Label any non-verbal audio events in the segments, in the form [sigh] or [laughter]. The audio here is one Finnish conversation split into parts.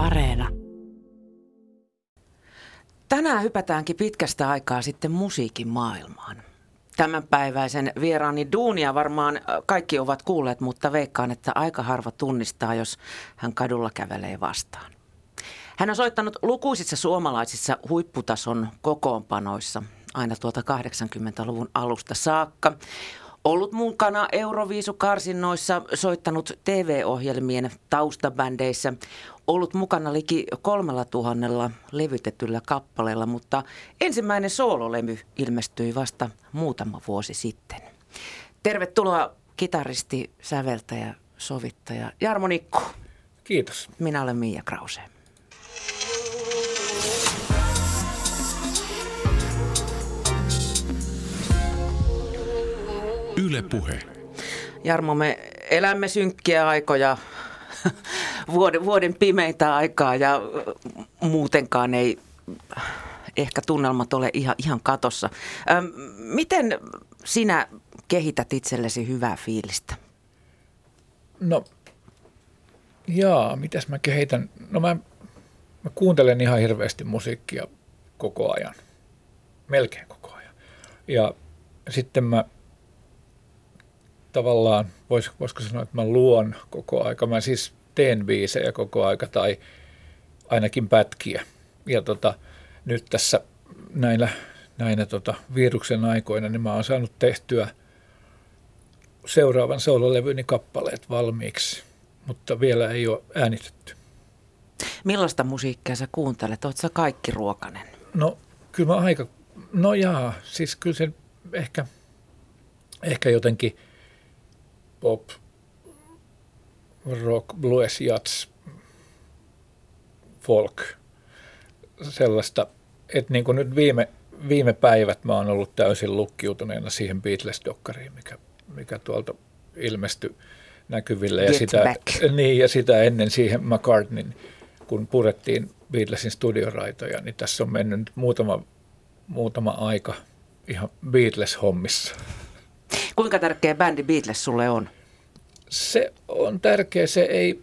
Areena. Tänään hypätäänkin pitkästä aikaa sitten musiikin maailmaan. Tämänpäiväisen vieraani Duunia varmaan kaikki ovat kuulleet, mutta veikkaan, että aika harva tunnistaa, jos hän kadulla kävelee vastaan. Hän on soittanut lukuisissa suomalaisissa huipputason kokoonpanoissa aina tuolta 80-luvun alusta saakka. Ollut mukana Euroviisukarsinnoissa, soittanut TV-ohjelmien taustabändeissä, ollut mukana liki kolmella tuhannella levytetyllä kappaleella, mutta ensimmäinen soololevy ilmestyi vasta muutama vuosi sitten. Tervetuloa kitaristi, säveltäjä, sovittaja Jarmo Nikku. Kiitos. Minä olen Miia Krause. Yle Puhe. Jarmo, me elämme synkkiä aikoja, [laughs] vuoden, vuoden pimeitä aikaa ja muutenkaan ei ehkä tunnelmat ole ihan, ihan katossa. Ähm, miten sinä kehität itsellesi hyvää fiilistä? No, jaa, mitäs mä kehitän? No mä, mä kuuntelen ihan hirveästi musiikkia koko ajan. Melkein koko ajan. Ja sitten mä tavallaan, vois, voisiko sanoa, että mä luon koko aika. Mä siis teen biisejä koko aika tai ainakin pätkiä. Ja tota, nyt tässä näillä, näinä tota, viruksen aikoina, niin mä oon saanut tehtyä seuraavan soololevyni kappaleet valmiiksi, mutta vielä ei ole äänitetty. Millaista musiikkia sä kuuntelet? Oletko sä kaikki ruokanen? No kyllä mä aika, no jaa, siis kyllä se ehkä, ehkä jotenkin – pop, rock, blues, jazz, folk, sellaista, että niin kuin nyt viime, viime päivät mä oon ollut täysin lukkiutuneena siihen Beatles-dokkariin, mikä, mikä tuolta ilmestyi näkyville. Ja sitä, niin, ja sitä ennen siihen McCartneyn, kun purettiin Beatlesin studioraitoja, niin tässä on mennyt muutama, muutama aika ihan Beatles-hommissa. Kuinka tärkeä bändi Beatles sulle on? Se on tärkeä. Se ei,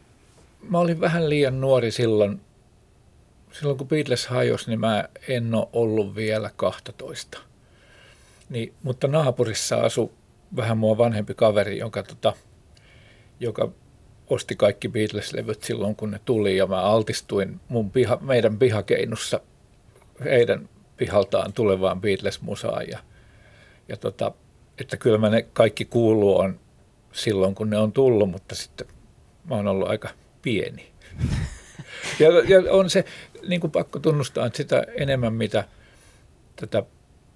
mä olin vähän liian nuori silloin. Silloin kun Beatles hajosi, niin mä en ole ollut vielä 12. Niin, mutta naapurissa asui vähän mua vanhempi kaveri, joka, tota, joka osti kaikki Beatles-levyt silloin, kun ne tuli, ja mä altistuin mun piha, meidän pihakeinussa heidän pihaltaan tulevaan Beatles-musaan. Ja, ja tota, että kyllä mä ne kaikki kuuluu on silloin, kun ne on tullut, mutta sitten mä oon ollut aika pieni. [laughs] Ja, ja on se niin kuin pakko tunnustaa, että sitä enemmän mitä tätä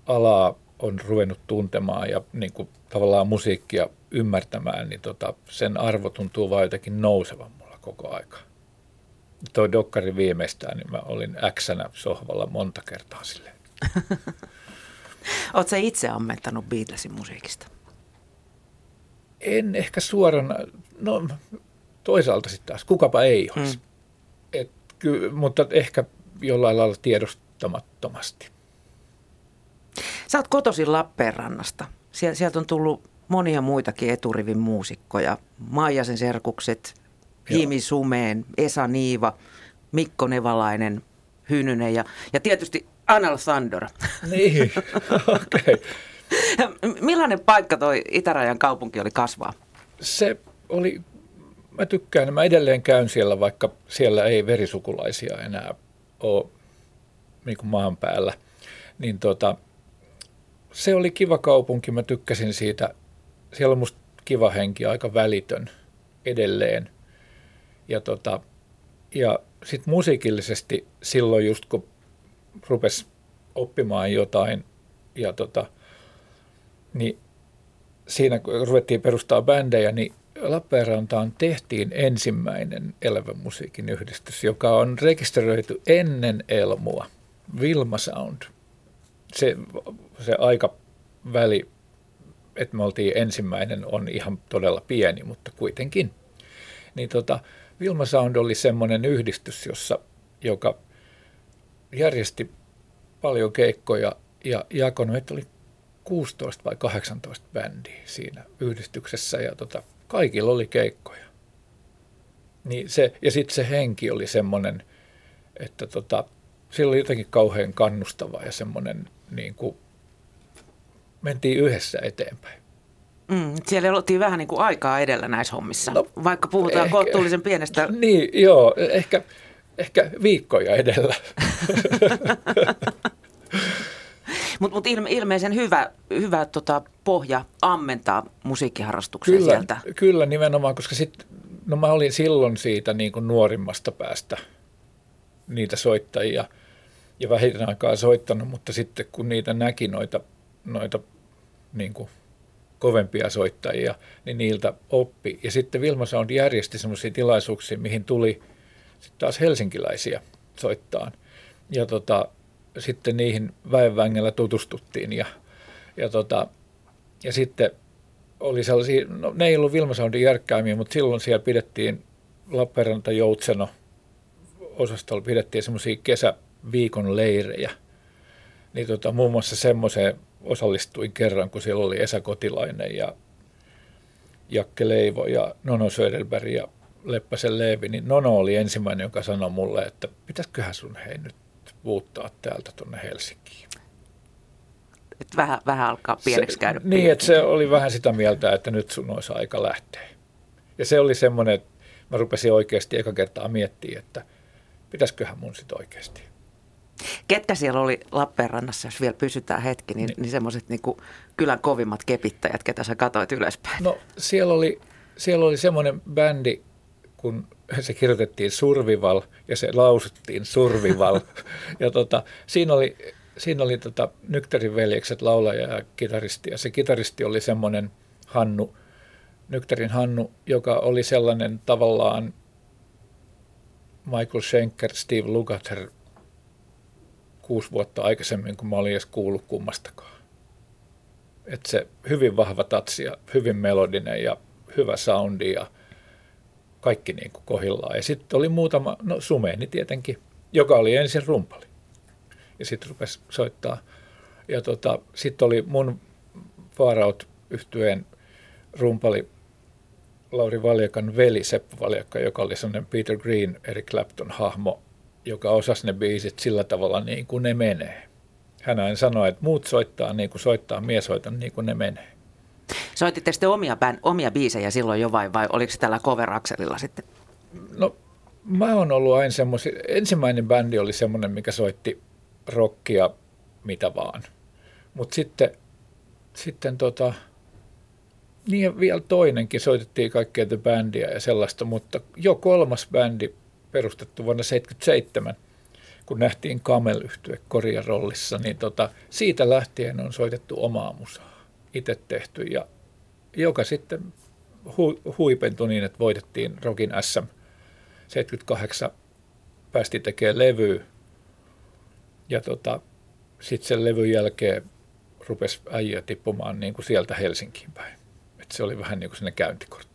alaa on ruvennut tuntemaan ja niin kuin tavallaan musiikkia ymmärtämään, niin tota, sen arvo tuntuu vain jotenkin nousevan mulla koko aika. Toi dokkari viimeistään, niin mä olin äksänä sohvalla monta kertaa silleen. [laughs] Oletko itse ammentanut Beatlesin musiikista? En ehkä suorana, no toisaalta sitten taas, kukapa ei olisi. Hmm. Et, ky, mutta ehkä jollain lailla tiedostamattomasti. Sä oot kotoisin Lappeenrannasta. Siel, sieltä on tullut monia muitakin eturivin muusikkoja. Maijasen serkukset, Himi Sumeen, Esa Niiva, Mikko Nevalainen, Hynynen ja, ja tietysti Anal Sandor. Niin, okei. Okay. Millainen paikka toi Itärajan kaupunki oli kasvaa? Se oli, mä tykkään, mä edelleen käyn siellä, vaikka siellä ei verisukulaisia enää ole niin kuin maan päällä. Niin tota, se oli kiva kaupunki, mä tykkäsin siitä. Siellä on musta kiva henki, aika välitön edelleen. Ja, tota, ja sitten musiikillisesti silloin just kun rupesi oppimaan jotain ja tota, niin siinä kun ruvettiin perustaa bändejä, niin Lappeenrantaan tehtiin ensimmäinen elävän musiikin yhdistys, joka on rekisteröity ennen Elmua, Vilma Sound. Se, se aika väli, että me oltiin ensimmäinen, on ihan todella pieni, mutta kuitenkin. Niin tota, Vilma Sound oli semmoinen yhdistys, jossa, joka järjesti paljon keikkoja ja jakoi, että oli 16 vai 18 bändiä siinä yhdistyksessä ja tota, kaikilla oli keikkoja. Niin se, ja sitten se henki oli semmoinen, että tota, siellä oli jotenkin kauhean kannustava ja semmoinen, niin kuin, mentiin yhdessä eteenpäin. Mm, siellä oltiin vähän niin kuin aikaa edellä näissä hommissa, no, vaikka puhutaan ehkä, kohtuullisen pienestä. Niin, joo, ehkä, ehkä viikkoja edellä. [laughs] Mutta mut ilme, ilmeisen hyvä, hyvä tota, pohja ammentaa musiikkiharrastuksia kyllä, sieltä. Kyllä, nimenomaan, koska sit, no mä olin silloin siitä niin kuin nuorimmasta päästä niitä soittajia ja vähiten aikaa soittanut, mutta sitten kun niitä näki noita, noita niin kuin kovempia soittajia, niin niiltä oppi. Ja sitten Vilma Sound järjesti semmoisia tilaisuuksia, mihin tuli sitten taas helsinkiläisiä soittaa. Ja tota, sitten niihin väenvängellä tutustuttiin ja, ja, tota, ja sitten oli sellaisia, no ne ei ollut Vilma Soundin järkkäämiä, mutta silloin siellä pidettiin Lappeenranta Joutseno osastolla pidettiin semmoisia kesäviikon leirejä. Niin tota, muun muassa semmoiseen osallistuin kerran, kun siellä oli Esa Kotilainen ja Jakke Leivo ja Nono Söderberg ja Leppäsen Leevi, niin Nono oli ensimmäinen, joka sanoi mulle, että pitäisiköhän sun hei nyt vuuttaa täältä tuonne Helsinkiin. Et vähän, vähän alkaa pieneksi käydä. Se, niin, että se oli vähän sitä mieltä, että nyt sun olisi aika lähteä. Ja se oli semmoinen, että mä rupesin oikeasti eka kertaa miettimään, että pitäisiköhän mun sitten oikeasti. Ketkä siellä oli Lappeenrannassa, jos vielä pysytään hetki, niin, niin, niin semmoiset niin kylän kovimmat kepittäjät, ketä sä katsoit ylöspäin? No siellä oli, siellä oli semmoinen bändi, kun se kirjoitettiin Survival ja se lausuttiin Survival. [laughs] ja tota, siinä oli, siinä oli tota Nykterin veljekset, laulaja ja kitaristi. Ja se kitaristi oli semmoinen Hannu, Nykterin Hannu, joka oli sellainen tavallaan Michael Schenker, Steve Lukather kuusi vuotta aikaisemmin, kun mä olin edes kuullut kummastakaan. Et se hyvin vahva tatsi ja hyvin melodinen ja hyvä soundi ja kaikki niin kuin kohillaan. Ja sitten oli muutama, no Sumeeni tietenkin, joka oli ensin rumpali. Ja sitten rupesi soittaa. Ja tota, sitten oli mun Faaraut yhtyeen rumpali Lauri Valjakan veli Seppo Valjakka, joka oli sellainen Peter Green, Eric Clapton hahmo, joka osasi ne biisit sillä tavalla niin kuin ne menee. Hän aina sanoi, että muut soittaa niin kuin soittaa, mies soitan niin kuin ne menee. Soititte sitten omia, bän, omia biisejä silloin jo vai, vai oliko se tällä cover sitten? No mä oon ollut aina semmoisia, ensimmäinen bändi oli semmoinen, mikä soitti rockia mitä vaan. Mutta sitten, sitten tota, niin vielä toinenkin, soitettiin kaikkea The Bandia ja sellaista, mutta jo kolmas bändi perustettu vuonna 1977, kun nähtiin kamel yhtye Koria rollissa, niin tota, siitä lähtien on soitettu omaa musaa, itse tehty ja joka sitten hu, huipentui niin, että voitettiin Rokin SM 78, päästi tekemään levy ja tota, sitten sen levyn jälkeen rupesi äijä tippumaan niin kuin sieltä Helsinkiin päin. Et se oli vähän niin kuin sinne käyntikortti.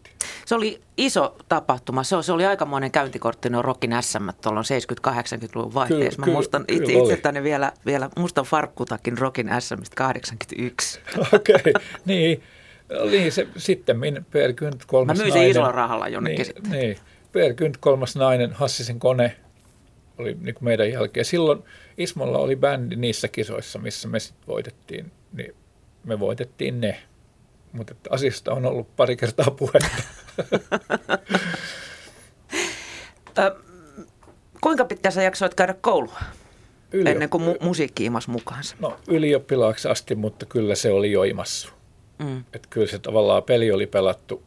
Se oli iso tapahtuma. Se, se oli aikamoinen käyntikortti, no Rokin SM tuolla 70-80-luvun vaihteessa. Mä kyllä, muistan itse, itse tänne vielä, vielä mustan farkkutakin Rokin SM 81. Okei, okay, niin. Niin, se sitten Per Gynt kolmas Mä myin sen isolla rahalla jonnekin niin, sitten. Niin, Per kolmas nainen, Hassisen kone oli niin kuin meidän jälkeen. Silloin Ismolla oli bändi niissä kisoissa, missä me sitten voitettiin, niin me voitettiin ne. Mutta asiasta on ollut pari kertaa puhetta. Kuinka pitkään sä jaksoit käydä koulua? Yliop... Ennen kuin mu- musiikki imas mukaansa. No ylioppilaaksi asti, mutta kyllä se oli jo imassu. Mm. Että kyllä se tavallaan peli oli pelattu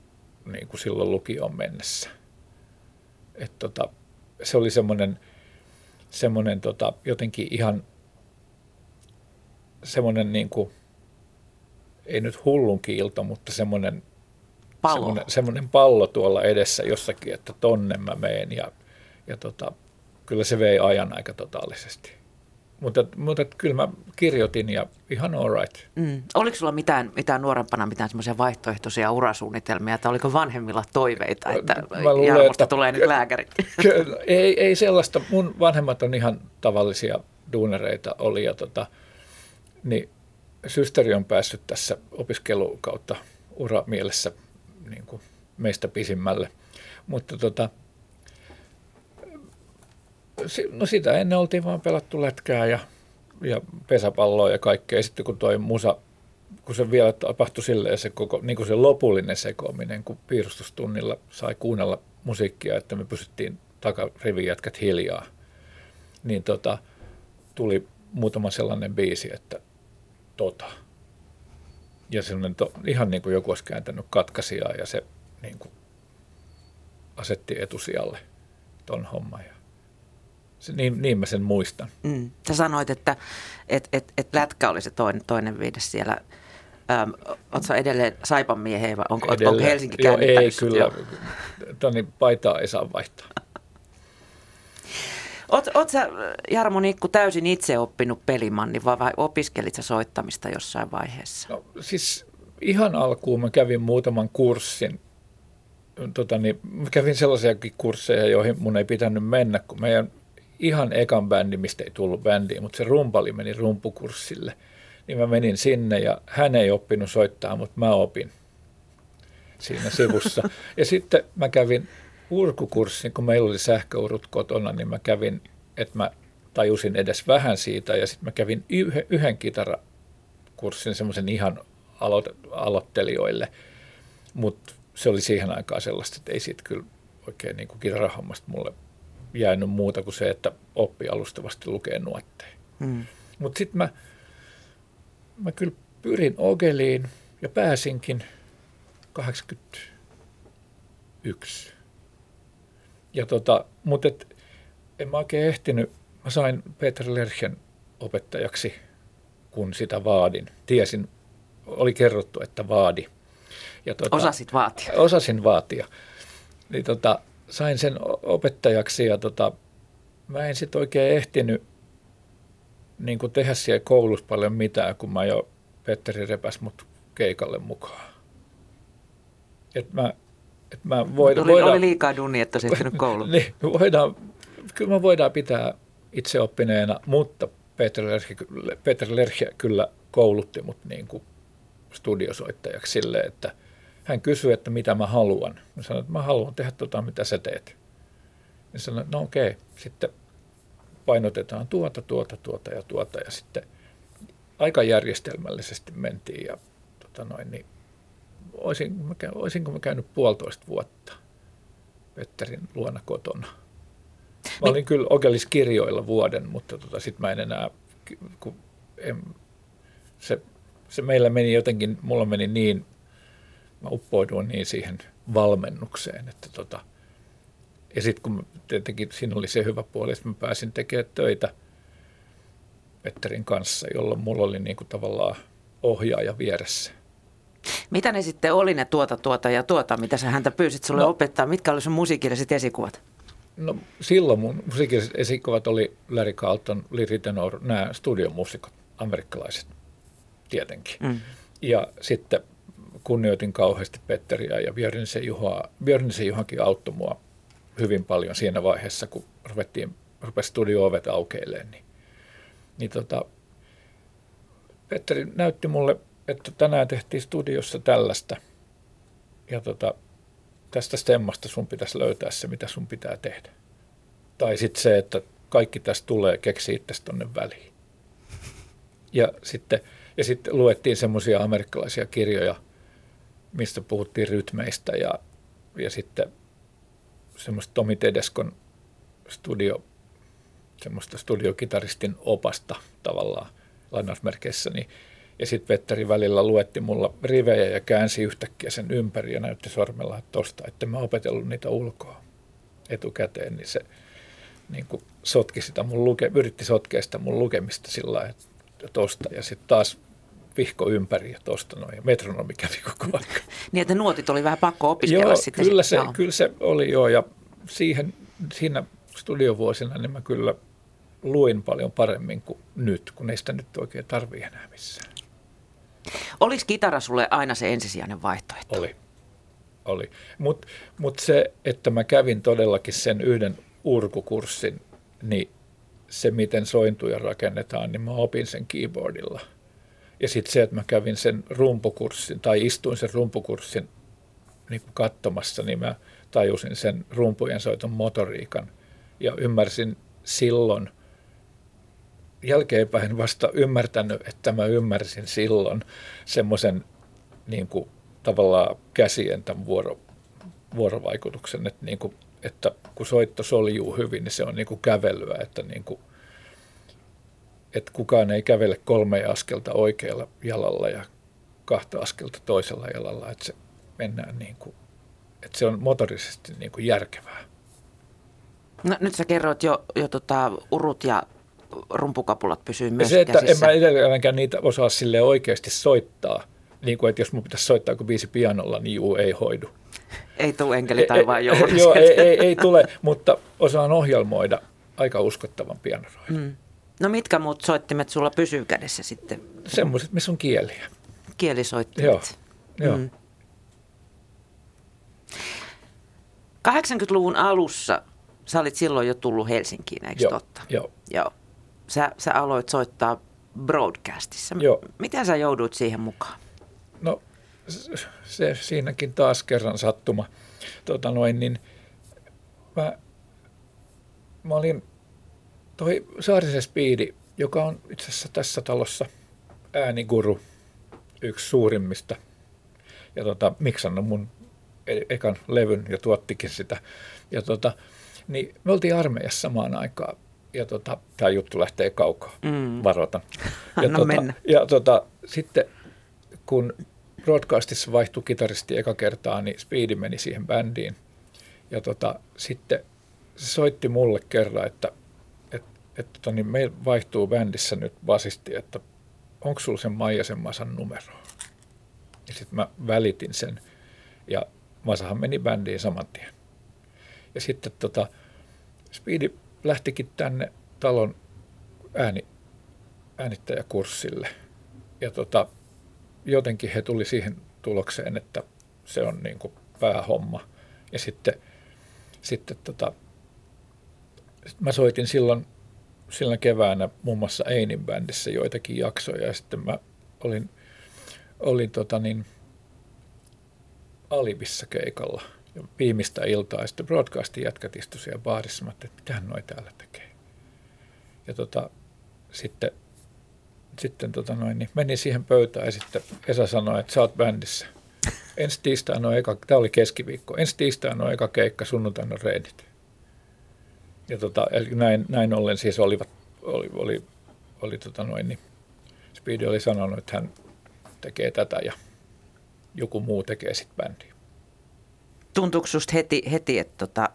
niin kuin silloin lukioon mennessä. Et tota, se oli semmoinen, semmoinen tota, jotenkin ihan semmoinen niin kuin, ei nyt hullunkin ilta, mutta semmoinen pallo. Semmoinen, semmoinen pallo tuolla edessä jossakin, että tonne mä meen ja, ja tota, kyllä se vei ajan aika totaalisesti. Mutta, mutta kyllä mä kirjoitin ja ihan all right. Mm. Oliko sulla mitään, mitään nuorempana mitään semmoisia vaihtoehtoisia urasuunnitelmia, että oliko vanhemmilla toiveita, että luulen, Jarmosta että, tulee nyt lääkäri? ei, ei sellaista. Mun vanhemmat on ihan tavallisia duunereita oli ja tota, niin systeri on päässyt tässä opiskelukautta uramielessä niin kuin meistä pisimmälle. Mutta tota, no sitä ennen oltiin vaan pelattu lätkää ja, ja pesäpalloa ja kaikkea. Sitten kun toi musa, kun se vielä tapahtui silleen se, koko, niin kuin se lopullinen sekoaminen, kun piirustustunnilla sai kuunnella musiikkia, että me pysyttiin takarivijätkät hiljaa, niin tota, tuli muutama sellainen biisi, että tota. Ja sellainen to, ihan niin kuin joku olisi kääntänyt katkaisijaa ja se niin kuin asetti etusijalle ton homman. Ja se, niin, niin mä sen muistan. Mm. Sä sanoit, että et, et, et lätkä oli se toinen, toinen viides siellä. Ähm, Oletko edelleen Saipan miehen vai onko, edelleen. onko Helsinki Joo, ei kyllä. Toni paitaa ei saa vaihtaa. Oot, oot sä, Jarmo Nikku, täysin itse oppinut pelimanni vai, vai opiskelit sä soittamista jossain vaiheessa? No, siis ihan alkuun mä kävin muutaman kurssin. Tota, niin, mä kävin sellaisiakin kursseja, joihin mun ei pitänyt mennä, kun meidän ihan ekan bändi, mistä ei tullut bändiä, mutta se rumpali meni rumpukurssille. Niin mä menin sinne ja hän ei oppinut soittaa, mutta mä opin siinä sivussa. [laughs] Ja sitten mä kävin urkukurssin, kun meillä oli sähköurut kotona, niin mä kävin, että mä tajusin edes vähän siitä ja sitten mä kävin yhden, yhden kitarakurssin semmoisen ihan alo- aloittelijoille, mutta se oli siihen aikaan sellaista, että ei siitä kyllä oikein niin kuin kitarahommasta mulle jäänyt muuta kuin se, että oppi alustavasti lukee nuotteja. Hmm. Mutta sitten mä, mä kyllä pyrin Ogeliin ja pääsinkin 81. Ja tota, mutta et, en mä oikein ehtinyt. Mä sain Peter Lerchen opettajaksi, kun sitä vaadin. Tiesin, oli kerrottu, että vaadi. Ja tota, Osasit vaatia. Osasin vaatia. Niin tota, sain sen opettajaksi ja tota, mä en sitten oikein ehtinyt niin tehdä siellä koulussa paljon mitään, kun mä jo Petteri repäs mut keikalle mukaan. Et mä et mä voida, oli, voidaan, oli liikaa dunni, että olisi [laughs] kouluun. niin, voidaan, kyllä me voidaan pitää itseoppineena, mutta Peter Lerche, Peter Lerche kyllä koulutti mut niin kuin studiosoittajaksi silleen, että hän kysyi, että mitä mä haluan. Mä sanoin, että mä haluan tehdä tota, mitä sä teet. Ja sanoin, no okei, sitten painotetaan tuota, tuota, tuota ja tuota. Ja sitten aika järjestelmällisesti mentiin ja tota noin, niin olisin, mä, olisinko mä käynyt puolitoista vuotta Petterin luona kotona. Mä olin kyllä Ogelis kirjoilla vuoden, mutta tota, sitten mä en enää, kun en, se, se meillä meni jotenkin, mulla meni niin, mä uppouduin niin siihen valmennukseen, että tota, ja sitten kun tietenkin siinä oli se hyvä puoli, että mä pääsin tekemään töitä Petterin kanssa, jolloin mulla oli niin kuin tavallaan ohjaaja vieressä. Mitä ne sitten oli ne tuota, tuota ja tuota, mitä sä häntä pyysit sulle no, opettaa? Mitkä oli sun musiikilliset esikuvat? No silloin mun musiikilliset esikuvat oli Larry Carlton, Larry Tenor, nämä studiomuusikot, amerikkalaiset tietenkin. Mm. Ja sitten kunnioitin kauheasti Petteriä ja Björnisen Juhaa. Björnisen Juhakin auttoi mua hyvin paljon siinä vaiheessa, kun ruvettiin, rupesi studio-ovet aukeilemaan. Niin, niin tota, Petteri näytti mulle että tänään tehtiin studiossa tällaista ja tota, tästä stemmasta sun pitäisi löytää se, mitä sun pitää tehdä. Tai sitten se, että kaikki tästä tulee, keksi itse tonne väliin. Ja sitten, ja sitten luettiin semmoisia amerikkalaisia kirjoja, mistä puhuttiin rytmeistä ja, ja sitten semmoista Tomi Tedeskon studio, semmoista studiokitaristin opasta tavallaan lainausmerkeissä, niin ja sitten Petteri välillä luetti mulla rivejä ja käänsi yhtäkkiä sen ympäri ja näytti sormella, että tosta, että mä opetellut niitä ulkoa etukäteen, niin se niin kuin sotki sitä mun luke, yritti sotkea sitä mun lukemista sillä lailla, että tosta ja sitten taas vihko ympäri ja tosta noin ja metronomi kävi koko ajan. [laughs] niin, että nuotit oli vähän pakko opiskella joo, sitten. Kyllä se, joo. kyllä se oli joo ja siihen, siinä studiovuosina niin mä kyllä luin paljon paremmin kuin nyt, kun ei sitä nyt oikein tarvii enää missään. Oliko kitara sulle aina se ensisijainen vaihtoehto? Oli. Oli. Mutta mut se, että mä kävin todellakin sen yhden urkukurssin, niin se, miten sointuja rakennetaan, niin mä opin sen keyboardilla. Ja sitten se, että mä kävin sen rumpukurssin tai istuin sen rumpukurssin niin katsomassa, niin mä tajusin sen rumpujen soiton motoriikan ja ymmärsin silloin jälkeenpäin vasta ymmärtänyt, että mä ymmärsin silloin semmoisen niin tavallaan käsien tämän vuoro, vuorovaikutuksen, että, niin kuin, että kun soitto soljuu hyvin, niin se on niin kuin kävelyä, että, niin kuin, että kukaan ei kävele kolme askelta oikealla jalalla ja kahta askelta toisella jalalla, että se mennään niin kuin, että se on motorisesti niin kuin järkevää. No, nyt sä kerroit jo, jo tota, urut ja rumpukapulat pysyy myös Se, että käsissä. en mä edelleenkään niitä osaa sille oikeasti soittaa, niin kuin, että jos mun pitäisi soittaa kuin viisi pianolla, niin juu, ei hoidu. Ei tule enkeli taivaan Joo, joulu. ei, ei, ei tule, mutta osaan ohjelmoida aika uskottavan pianoroin. Mm. No mitkä muut soittimet sulla pysyy kädessä sitten? Semmoiset, missä on kieliä. Kielisoittimet. Joo, joo. Mm. 80-luvun alussa sä olit silloin jo tullut Helsinkiin, eikö Joo, totta? joo. Joo. Sä, sä aloit soittaa broadcastissa. Joo. Miten sä jouduit siihen mukaan? No se siinäkin taas kerran sattuma. Tota noin, niin mä, mä olin toi Saarisen Speedi, joka on itse asiassa tässä talossa ääniguru, yksi suurimmista. Ja tota, miksannut mun e- ekan levyn ja tuottikin sitä. Ja tota, niin me oltiin armeijassa samaan aikaan. Ja tota, tämä juttu lähtee kaukaa, Mm. varoitan. [laughs] Anna tota, mennä. ja tota, sitten kun broadcastissa vaihtui kitaristi eka kertaa, niin Speedi meni siihen bändiin. Ja tota, sitten se soitti mulle kerran, että et, et, tota, niin meillä vaihtuu bändissä nyt basisti, että onko sulla sen Maijasen Masan numero? Ja sitten mä välitin sen ja Masahan meni bändiin saman tien. Ja sitten tota, Speedi lähtikin tänne talon ääni, äänittäjäkurssille. Ja tota, jotenkin he tuli siihen tulokseen, että se on niin kuin päähomma. Ja sitten, sitten tota, sit mä soitin silloin, silloin keväänä muun muassa Einin bändissä joitakin jaksoja ja sitten mä olin, olin tota niin, Alibissa keikalla viimeistä iltaa ja sitten broadcastin jätkät istuivat siellä baarissa. Että mitähän noi täällä tekee. Ja tota, sitten sitten tota noin, niin menin siihen pöytään ja sitten Esa sanoi, että sä oot bändissä. Ensi tiistaina on eka, tämä oli keskiviikko, ensi tiistaina on eka keikka, sunnuntaina on reidit. Ja tota, eli näin, näin ollen siis olivat, oli, oli, oli tota noin, niin Speedy oli sanonut, että hän tekee tätä ja joku muu tekee sitten bändiä. Tuntuuko susta heti, heti että tota,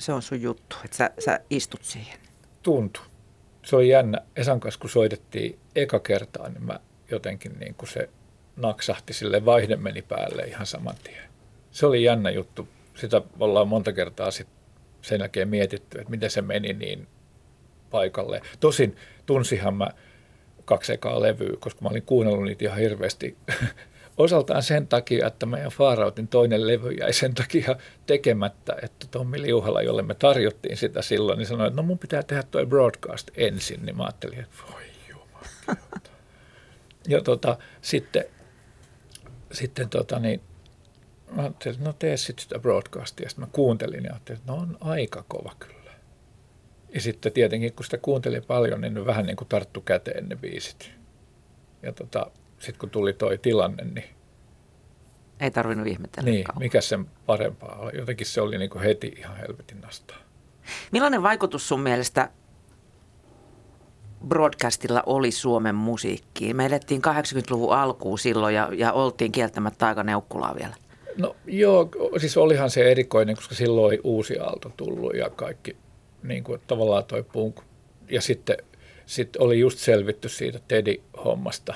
se on sun juttu, että sä, sä istut siihen? Tuntui. Se oli jännä. Esan kanssa, kun soitettiin eka kertaa, niin mä jotenkin niin kuin se naksahti, sille vaihde meni päälle ihan saman tien. Se oli jännä juttu. Sitä ollaan monta kertaa sit sen jälkeen mietitty, että miten se meni niin paikalle. Tosin tunsihan mä kaksi ekaa levyä, koska mä olin kuunnellut niitä ihan hirveästi [laughs] osaltaan sen takia, että meidän Faarautin toinen levy jäi sen takia tekemättä, että Tommi Liuhala, jolle me tarjottiin sitä silloin, niin sanoi, että no mun pitää tehdä toi broadcast ensin, niin mä ajattelin, että voi jumalauta. Ja tota, sitten, sitten tota niin, mä ajattelin, että no tee sitten sitä broadcastia. Sitten mä kuuntelin ja ajattelin, että no on aika kova kyllä. Ja sitten tietenkin, kun sitä kuuntelin paljon, niin vähän niin kuin tarttu käteen ne biisit. Ja tota, sitten kun tuli toi tilanne, niin, Ei tarvinnut ihmetellä niin kauan. mikä sen parempaa oli. Jotenkin se oli niin kuin heti ihan helvetin nastaa. Millainen vaikutus sun mielestä broadcastilla oli Suomen musiikkiin? Me elettiin 80-luvun alkuun silloin ja, ja oltiin kieltämättä aika neukkulaa vielä. No joo, siis olihan se erikoinen, koska silloin oli uusi aalto tullut ja kaikki niin kuin, tavallaan toi punk. Ja sitten sit oli just selvitty siitä Teddy-hommasta.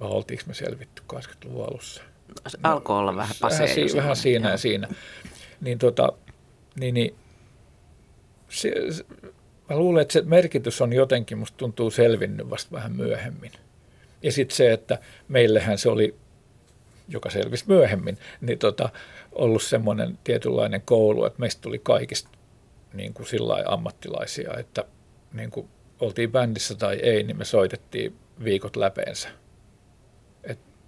Vai oltiinko me selvitty 80-luvun alussa? Alkoi olla vähän pasee. vähän, si- vähän siinä joo. ja siinä. Niin, tota, niin, niin se, se, mä luulen, että se merkitys on jotenkin, musta tuntuu selvinnyt vasta vähän myöhemmin. Ja sitten se, että meillähän se oli, joka selvisi myöhemmin, niin tota, ollut semmoinen tietynlainen koulu, että meistä tuli kaikista niin kuin sillä ammattilaisia, että niin kuin oltiin bändissä tai ei, niin me soitettiin viikot läpeensä.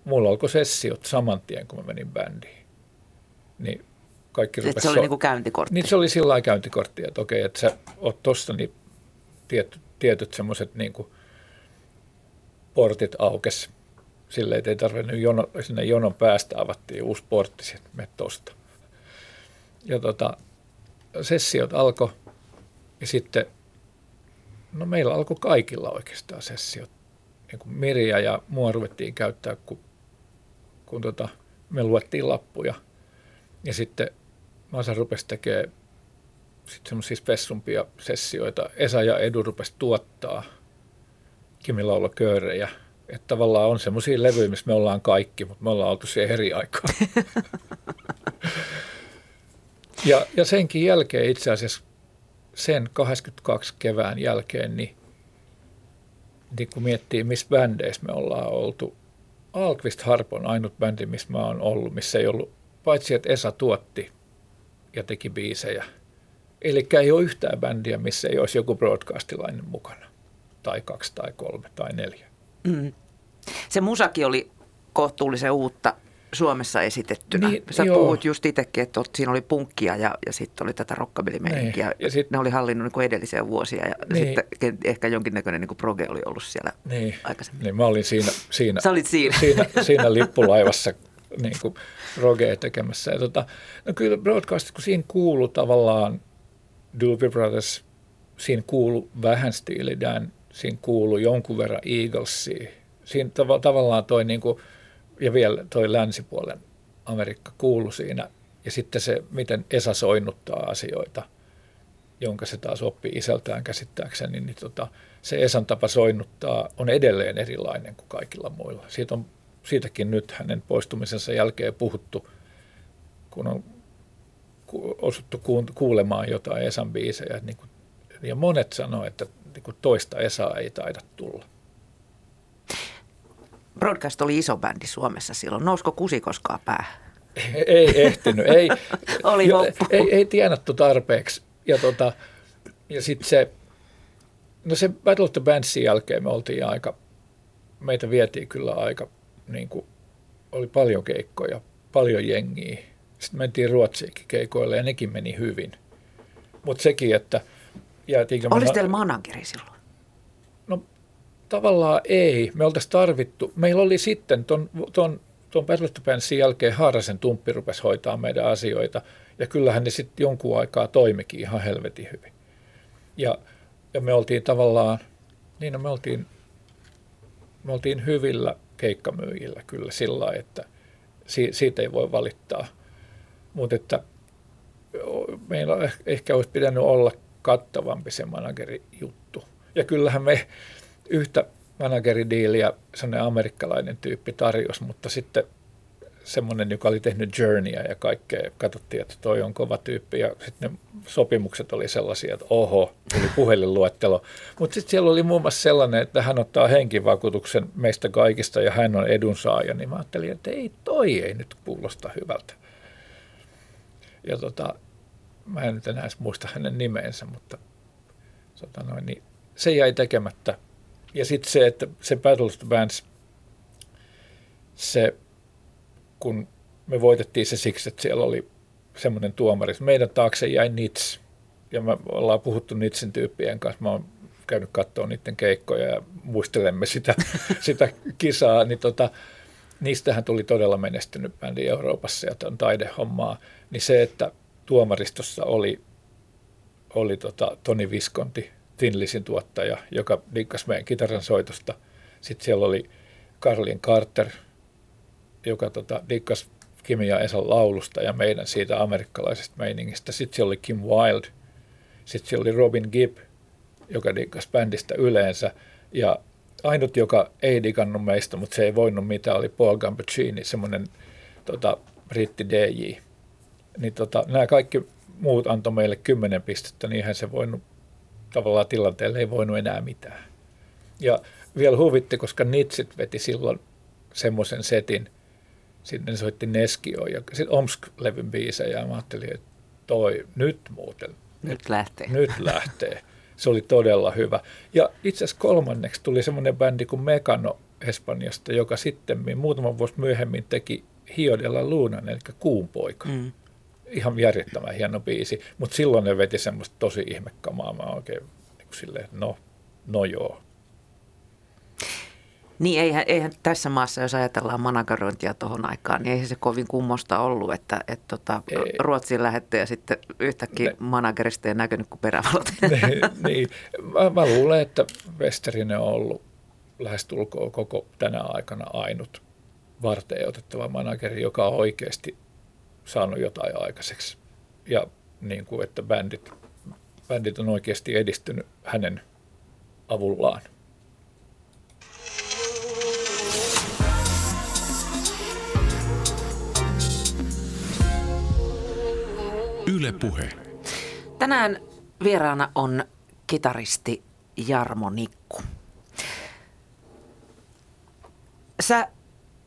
Mulla alkoi sessiot saman tien, kun mä menin bändiin. Niin kaikki. Se oli so- niin kuin käyntikortti. Niin se oli sillä lailla käyntikortti, että okei, että sä oot tossa, niin tiet, tietyt semmoiset niin portit aukes. Sille ei tarvinnut jono, sinne jonon päästä avattiin uusi portti, sitten me tosta. Ja tota, sessiot alkoi ja sitten, no meillä alkoi kaikilla oikeastaan sessiot. Niin kuin Mirja ja mua ruvettiin käyttää, kun, kun tota, me luettiin lappuja. Ja sitten Masa rupesi tekemään sitten semmoisia spessumpia sessioita. Esa ja Edu rupesi tuottaa Kimillä köörejä. Että tavallaan on semmoisia levyjä, missä me ollaan kaikki, mutta me ollaan oltu siihen eri aikaa. [laughs] ja, ja senkin jälkeen itse asiassa sen 82 kevään jälkeen, niin, niin kun miettii, missä bändeissä me ollaan oltu, Alkvist Harp on ainut bändi, missä mä oon ollut, missä ei ollut, paitsi että Esa tuotti ja teki biisejä. Eli ei ole yhtään bändiä, missä ei olisi joku broadcastilainen mukana. Tai kaksi tai kolme tai neljä. Mm. Se musaki oli kohtuullisen uutta Suomessa esitettynä. Niin, Sä joo. puhut just itsekin, että siinä oli punkkia ja, ja sitten oli tätä rockabilly-meininkiä. Niin. Ja sit, ne oli hallinnut niin edellisiä vuosia ja niin. sitten ehkä jonkinnäköinen niin proge oli ollut siellä niin. aikaisemmin. Niin, mä olin siinä, siinä, Sä olit siinä. siinä, [laughs] siinä lippulaivassa niin kuin progea tekemässä. Ja tota, no kyllä broadcast, kun siinä kuuluu tavallaan Doobie Brothers, siinä kuuluu vähän Steely Dan, siinä kuuluu jonkun verran Eaglesia. Siinä tav- tavallaan toi niin kuin, vielä toi länsipuolen Amerikka kuulu siinä. Ja sitten se, miten Esa soinnuttaa asioita, jonka se taas oppii isältään käsittääkseni, niin tota, se Esan tapa soinnuttaa on edelleen erilainen kuin kaikilla muilla. Siitä on, siitäkin nyt hänen poistumisensa jälkeen puhuttu, kun on osuttu kuulemaan jotain Esan biisejä. Niin kuin, ja monet sanoo, että niin kuin toista Esaa ei taida tulla. Broadcast oli iso bändi Suomessa silloin. Nousko kusi koskaan päähän? Ei ehtinyt. Ei, [laughs] oli jo, ei, ei tienattu tarpeeksi. Ja, tota, ja sitten se, no se Battle of the Bandsin jälkeen me oltiin aika, meitä vietiin kyllä aika, niin kuin, oli paljon keikkoja, paljon jengiä. Sitten mentiin Ruotsiinkin keikoille ja nekin meni hyvin. Mutta sekin, että jäätiinkö... Teillä manageri silloin? Tavallaan ei. Me oltaisiin tarvittu, meillä oli sitten ton, ton, ton Battle jälkeen Haarasen tumppi rupesi hoitaa meidän asioita, ja kyllähän ne sitten jonkun aikaa toimikin ihan helvetin hyvin. Ja, ja me oltiin tavallaan, niin no me oltiin, me oltiin hyvillä keikkamyyjillä kyllä sillä että si, siitä ei voi valittaa. Mutta että meillä ehkä olisi pitänyt olla kattavampi se managerijuttu. Ja kyllähän me yhtä manageridiiliä sellainen amerikkalainen tyyppi tarjos, mutta sitten semmoinen, joka oli tehnyt journeyä ja kaikkea, katsottiin, että toi on kova tyyppi ja sitten ne sopimukset oli sellaisia, että oho, tuli puhelinluettelo. Mutta sitten siellä oli muun muassa sellainen, että hän ottaa henkivakuutuksen meistä kaikista ja hän on edunsaaja, niin mä ajattelin, että ei toi ei nyt kuulosta hyvältä. Ja tota, mä en nyt enää muista hänen nimensä, mutta tota noin, niin se jäi tekemättä ja sitten se, että se Battle of the Bands, se, kun me voitettiin se siksi, että siellä oli semmoinen tuomari. Meidän taakse jäi Nits. Ja me ollaan puhuttu Nitsin tyyppien kanssa. Mä oon käynyt katsoa niiden keikkoja ja muistelemme sitä, [laughs] sitä kisaa. Niin tota, niistähän tuli todella menestynyt bändi Euroopassa ja tämän taidehommaa. Niin se, että tuomaristossa oli, oli tota Toni Viskonti, Tinlisin tuottaja, joka dikkasi meidän kitaran soitosta. Sitten siellä oli Karlin Carter, joka tota, dikkasi Kimi ja Esan laulusta ja meidän siitä amerikkalaisesta meiningistä. Sitten siellä oli Kim Wilde. Sitten siellä oli Robin Gibb, joka dikkasi bändistä yleensä. Ja ainut, joka ei digannut meistä, mutta se ei voinut mitään, oli Paul Gambaccini, semmoinen tota, britti DJ. Niin tota, nämä kaikki muut antoi meille kymmenen pistettä, niin eihän se voinut tavallaan tilanteelle ei voinut enää mitään. Ja vielä huvitti, koska Nitsit veti silloin semmoisen setin, sitten soitti Neskio ja sitten Omsk-levyn biisejä ja mä ajattelin, että toi nyt muuten. Nyt lähtee. Nyt lähtee. Se oli todella hyvä. Ja itse asiassa kolmanneksi tuli semmoinen bändi kuin Mekano Espanjasta, joka sitten muutaman vuosi myöhemmin teki Hiodella Luunan, eli Kuunpoika. Mm. Ihan järjettömän hieno biisi, mutta silloin ne veti semmoista tosi ihmekamaa. Mä oikein niin silleen, no, no joo. Niin eihän, eihän tässä maassa, jos ajatellaan managarointia tuohon aikaan, niin eihän se kovin kummosta ollut, että et tota, Ruotsiin lähette ja sitten yhtäkkiä ne, managerista ei näkynyt kuin perävalot. [laughs] Ne, niin, mä, mä luulen, että Westerinen on ollut lähestulkoon koko tänä aikana ainut varteen otettava manageri, joka on oikeasti saanut jotain aikaiseksi. Ja niin kuin, että bändit, bändit on oikeasti edistynyt hänen avullaan. Yle Puhe. Tänään vieraana on kitaristi Jarmo Nikku. Sä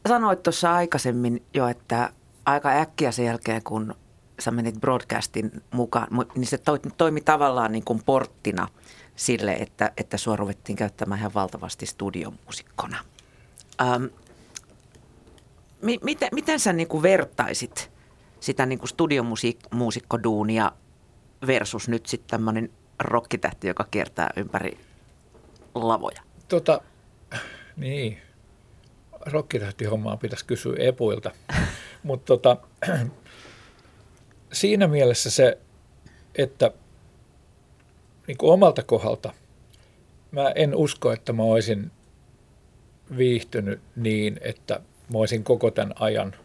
sanoit tuossa aikaisemmin jo, että aika äkkiä sen jälkeen, kun sä menit broadcastin mukaan, niin se toimi tavallaan niin kuin porttina sille, että, että sua ruvettiin käyttämään ihan valtavasti studiomuusikkona. Ähm, mi- miten, miten sä niin kuin vertaisit sitä niin kuin studiomuusikkoduunia versus nyt sitten tämmöinen rokkitähti, joka kiertää ympäri lavoja? Tota, niin, rokkitähtihommaa pitäisi kysyä Epuilta. Mutta tota, [clears throat] siinä mielessä se, että niin kuin omalta kohdalta mä en usko, että mä olisin viihtynyt niin, että mä olisin koko tämän ajan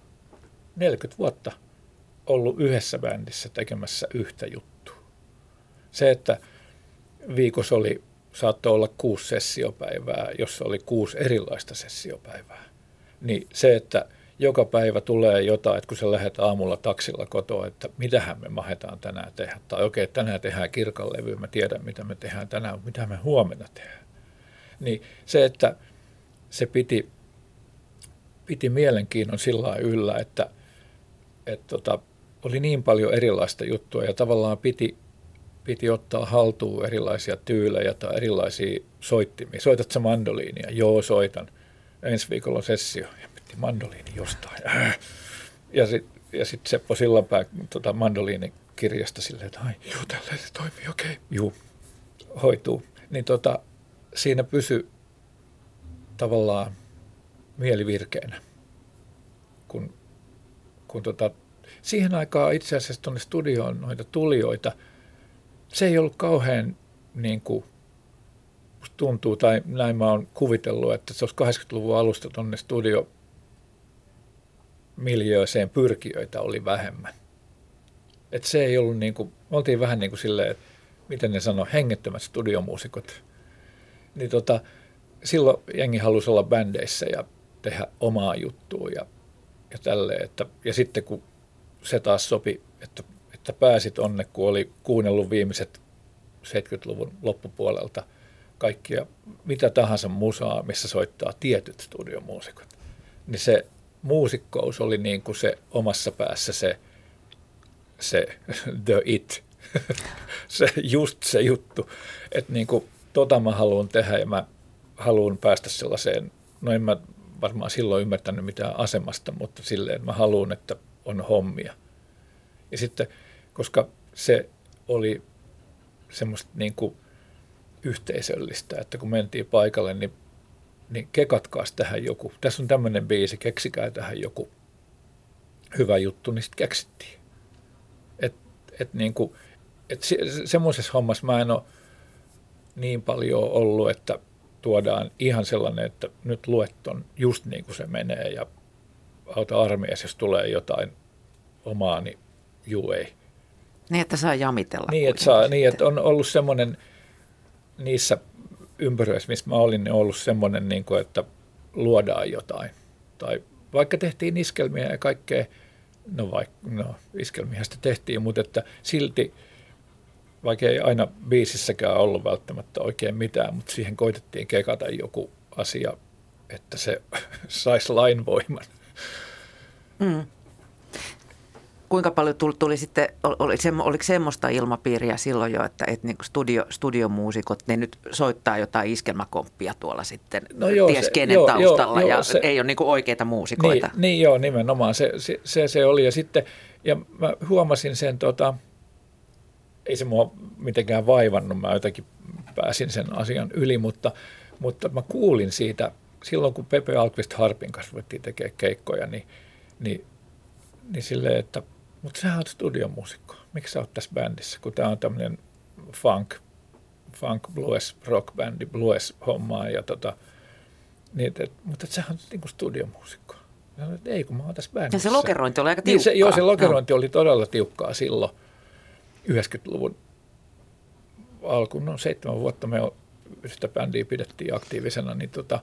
40 vuotta ollut yhdessä bändissä tekemässä yhtä juttua. Se, että viikossa oli, saattoi olla kuusi sessiopäivää, jossa oli kuusi erilaista sessiopäivää niin se, että joka päivä tulee jotain, että kun sä lähdet aamulla taksilla kotoa, että mitähän me mahetaan tänään tehdä. Tai okei, okay, tänään tehdään kirkanlevy, mä tiedän mitä me tehdään tänään, mutta mitä me huomenna tehdään. Niin se, että se piti, piti mielenkiinnon sillä yllä, että, että tota, oli niin paljon erilaista juttua ja tavallaan piti, piti ottaa haltuun erilaisia tyylejä tai erilaisia soittimia. Soitat sä mandoliinia? Joo, soitan – ensi viikolla on sessio piti mandoliini jostain. [clears throat] Ja sitten ja sit Seppo Sillanpää tota mandoliinikirjasta silleen, että ai, juu, tälleen se toimii, okei, okay. juu, hoituu. Niin tota, siinä pysy tavallaan mielivirkeänä, kun, kun tota, siihen aikaan itse asiassa tuonne studioon noita tulijoita, se ei ollut kauhean niin kuin, tuntuu, tai näin mä oon kuvitellut, että se olisi 80-luvun alusta tuonne studio miljööseen pyrkijöitä oli vähemmän. Et se ei ollut niin kuin, me oltiin vähän niin kuin silleen, miten ne sanoo, hengettömät studiomuusikot. Niin tota, silloin jengi halusi olla bändeissä ja tehdä omaa juttua ja, ja tälleen. Että, ja sitten kun se taas sopi, että, että pääsit onne, kun oli kuunnellut viimeiset 70-luvun loppupuolelta – kaikkia, mitä tahansa musaa, missä soittaa tietyt studiomuusikot. Niin se muusikkous oli niin kuin se omassa päässä se, se [laughs] the it, [laughs] se just se juttu, että niin kuin tota mä haluan tehdä ja mä haluan päästä sellaiseen, no en mä varmaan silloin ymmärtänyt mitään asemasta, mutta silleen mä haluan, että on hommia. Ja sitten, koska se oli semmoista niin kuin yhteisöllistä, että kun mentiin paikalle, niin, niin kekatkaas tähän joku. Tässä on tämmöinen biisi, keksikää tähän joku hyvä juttu, niin sitten keksittiin. Et, et niin kuin, et se, semmoisessa hommassa mä en ole niin paljon ollut, että tuodaan ihan sellainen, että nyt luet on just niin kuin se menee ja auta armeijassa, jos tulee jotain omaa, niin juu ei. Niin, että saa jamitella. Niin, että, saa, niin, että on ollut semmoinen – niissä ympyröissä, missä mä olin, niin ollut semmoinen, niin kuin, että luodaan jotain. Tai vaikka tehtiin iskelmiä ja kaikkea, no, vaikka, no iskelmiä sitä tehtiin, mutta että silti, vaikka ei aina biisissäkään ollut välttämättä oikein mitään, mutta siihen koitettiin kekata joku asia, että se [laughs] saisi lainvoiman. Mm kuinka paljon tuli, tuli sitten, oli, oliko semmoista ilmapiiriä silloin jo, että, että niin studio, studiomuusikot, ne nyt soittaa jotain iskelmäkomppia tuolla sitten, no joo, ties se, kenen joo, taustalla, joo, ja se, ei ole niin oikeita muusikoita. Niin, niin joo, nimenomaan, se, se, se, se oli, ja sitten Ja mä huomasin sen, tota, ei se mua mitenkään vaivannut, mä jotenkin pääsin sen asian yli, mutta, mutta mä kuulin siitä, silloin kun Pepe Alkvist Harpin kanssa ruvettiin tekemään keikkoja, niin, niin, niin silleen, että mutta sä oot studiomuusikko. Miksi sä oot tässä bändissä, kun tää on tämmöinen funk, funk blues, rockbändi, blues hommaa ja tota, niin, et, mutta et sä oot niinku studiomuusikko. Sanoin, että ei, kun mä oon tässä bändissä. Ja se lokerointi oli aika tiukkaa. Niin se, joo, se lokerointi no. oli todella tiukkaa silloin 90-luvun alkuun. No seitsemän vuotta me sitä bändiä pidettiin aktiivisena, niin tota,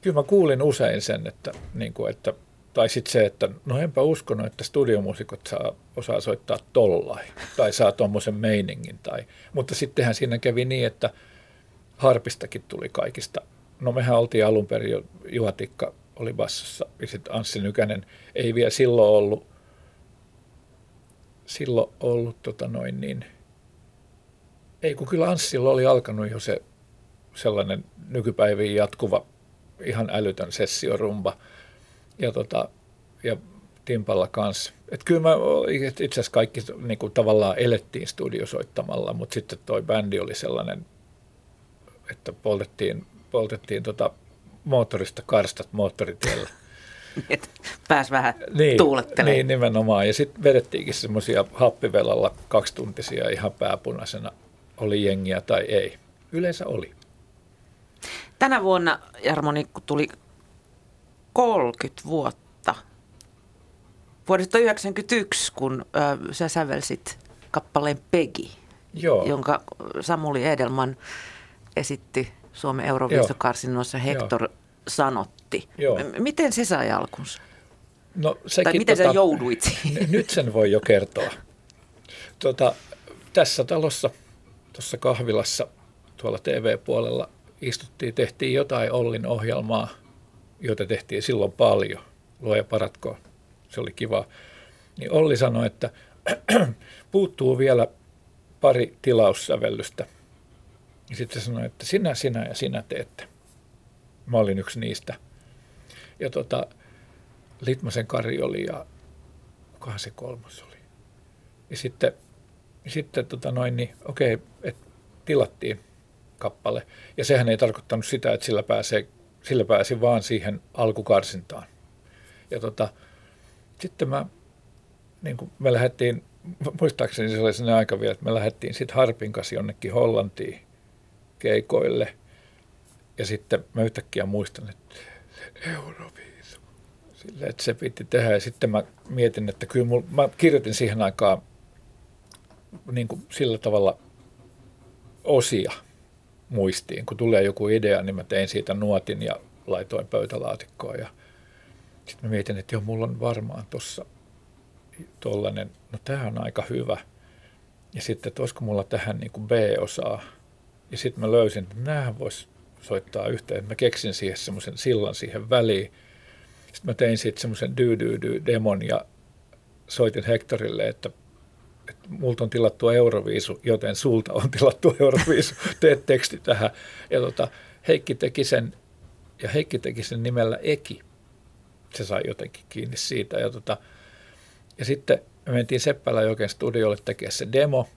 kyllä mä kuulin usein sen, että, niin kuin, että tai sitten se, että no enpä uskonut, että studiomuusikot saa, osaa soittaa tollai tai saa tuommoisen meiningin. Tai, mutta sittenhän siinä kävi niin, että harpistakin tuli kaikista. No mehän oltiin alun perin jo, Juhatikka oli bassossa ja sitten Anssi Nykänen ei vielä silloin ollut, silloin ollut tota noin niin, ei kun kyllä Anssilla oli alkanut jo se sellainen nykypäiviin jatkuva ihan älytön sessiorumba – ja, tota, ja Timpalla kanssa. Et kyllä mä itse asiassa kaikki niin kuin tavallaan elettiin studiosoittamalla, mutta sitten toi bändi oli sellainen, että poltettiin, poltettiin tota moottorista karstat moottoritiellä. [laughs] Pääs vähän niin, tuulettelemaan. Niin, nimenomaan. Ja sitten vedettiinkin semmoisia happivelalla kaksituntisia ihan pääpunaisena, oli jengiä tai ei. Yleensä oli. Tänä vuonna, Jarmo Nikku, tuli 30 vuotta. Vuodesta 1991, kun sä sävelsit kappaleen Pegi, Joo. jonka Samuli Edelman esitti Suomen Euroviisukarsinnoissa Hector Joo. sanotti. Joo. Miten se sai alkunsa? No, sekin, tai miten tota, sä jouduit siihen? Nyt sen voi jo kertoa. Tota, tässä talossa, tuossa kahvilassa, tuolla TV-puolella istuttiin, tehtiin jotain Ollin ohjelmaa – joita tehtiin silloin paljon, luoja paratko, se oli kiva, niin Olli sanoi, että [clears throat] puuttuu vielä pari tilaussävellystä. Ja sitten sanoi, että sinä, sinä ja sinä teette. Mä olin yksi niistä. Ja tota, Litmasen Kari oli ja kukahan se kolmas oli. Ja sitten, sitten tota noin, niin okei, että tilattiin kappale. Ja sehän ei tarkoittanut sitä, että sillä pääsee sillä pääsin vaan siihen alkukarsintaan. Ja tota, sitten mä, niin kuin me lähdettiin, muistaakseni se oli sellainen aika vielä, että me lähdettiin sitten Harpin kanssa jonnekin Hollantiin keikoille. Ja sitten mä yhtäkkiä muistan, että Euroviisu. Sillä, että se piti tehdä. Ja sitten mä mietin, että kyllä mul, mä kirjoitin siihen aikaan niin kuin sillä tavalla osia – muistiin. Kun tulee joku idea, niin mä tein siitä nuotin ja laitoin pöytälaatikkoon. Ja sitten mä mietin, että joo, mulla on varmaan tuossa tollainen, no tämä on aika hyvä. Ja sitten, että olisiko mulla tähän niin kuin B-osaa. Ja sitten mä löysin, että näähän voisi soittaa yhteen. Mä keksin siihen semmoisen sillan siihen väliin. Sitten mä tein siitä semmoisen dy-dy-dy-demon ja soitin Hectorille, että että multa on tilattu Euroviisu, joten sulta on tilattu Euroviisu, [laughs] teet teksti tähän. Ja tota, Heikki teki sen, ja Heikki teki sen nimellä Eki. Se sai jotenkin kiinni siitä. Ja, tota, ja sitten me mentiin Seppälä Joken studiolle tekemään se demo.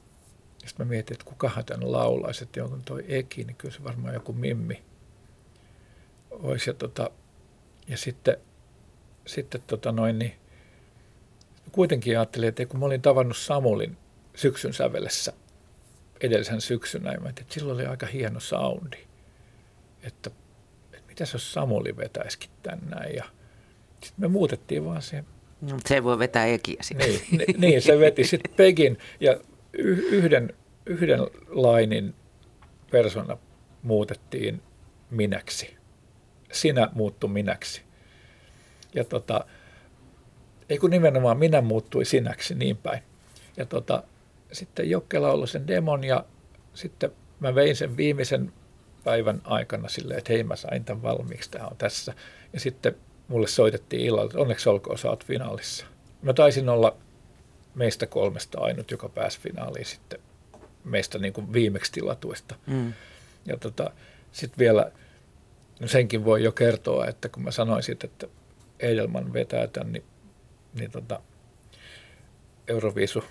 Ja sitten mä mietin, että kukahan tämän laulaisi, että jonkun toi Eki, niin kyllä se varmaan joku Mimmi olisi. Ja, tota, ja sitten, sitten tota noin, niin kuitenkin ajattelin, että kun mä olin tavannut Samulin syksyn sävelessä edellisen syksynä, ja että silloin oli aika hieno soundi, että, että mitä jos Samuli vetäisikin tänne ja sitten me muutettiin vaan se. No, se ei voi vetää ekiä sitten. Niin, niin, se veti sitten Pegin ja yhden, yhden lainin persona muutettiin minäksi. Sinä muuttu minäksi. Ja tota, ei kun nimenomaan minä muuttui sinäksi niin päin. Ja tota, sitten Jokkela ollut sen demon ja sitten mä vein sen viimeisen päivän aikana silleen, että hei mä sain tämän valmiiksi, tämä on tässä. Ja sitten mulle soitettiin illalla, että onneksi olkoon, sä oot finaalissa. Mä taisin olla meistä kolmesta ainut, joka pääsi finaaliin sitten meistä niin kuin viimeksi tilatuista. Mm. Ja tota, sitten vielä, no senkin voi jo kertoa, että kun mä sanoin sitten, että Edelman vetää tämän, niin niin tota, Euroviisu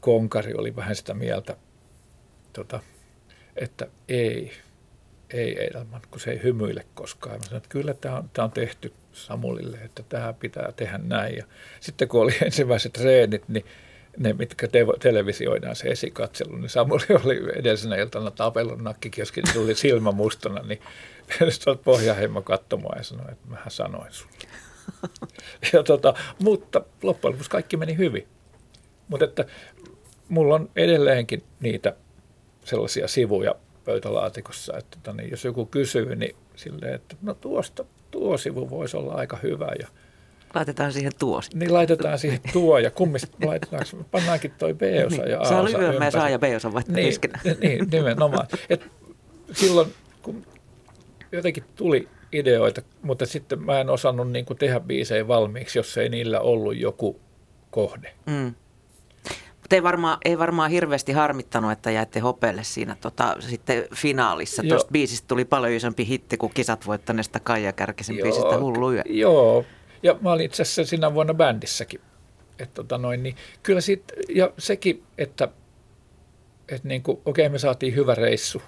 konkari oli vähän sitä mieltä, tota, että ei, ei Edelman, kun se ei hymyile koskaan. Mä sanoin, että kyllä tämä on, tämä on tehty Samulille, että tämä pitää tehdä näin. Ja sitten kun oli [laughs] ensimmäiset treenit, niin ne, mitkä te- televisioidaan se esikatselu, niin Samuli oli edellisenä iltana tapellut nakkikioski, niin tuli silmä mustana, niin [laughs] pohjaheimo katsomaan ja sanoi, että mähän sanoin sulle. [laughs] Ja tota, mutta loppujen lopuksi kaikki meni hyvin. Mutta että mulla on edelleenkin niitä sellaisia sivuja pöytälaatikossa, että tota, niin jos joku kysyy, niin silleen, että no tuosta, tuo sivu voisi olla aika hyvä ja Laitetaan siihen tuo. niin laitetaan siihen tuo ja kummista laitetaan, pannaankin toi B-osa Niin. ja A-osa lyhyemmän ympäri. saa ja B-osan vaikka Niin, keskenään. niin, nimenomaan. Et silloin, kun jotenkin tuli ideoita, mutta sitten mä en osannut niin kuin tehdä biisejä valmiiksi, jos ei niillä ollut joku kohde. Mm. Mutta ei varmaan, ei varmaan hirveästi harmittanut, että jäitte hopeelle siinä tota, sitten finaalissa. Joo. Tuosta biisistä tuli paljon isompi hitti kuin kisat voittaneesta Kaija Kärkisen biisistä Hullu yö. Joo, ja mä olin itse asiassa sinä vuonna bändissäkin. Et tota noin, niin kyllä sit, ja sekin, että et niin okei me saatiin hyvä reissu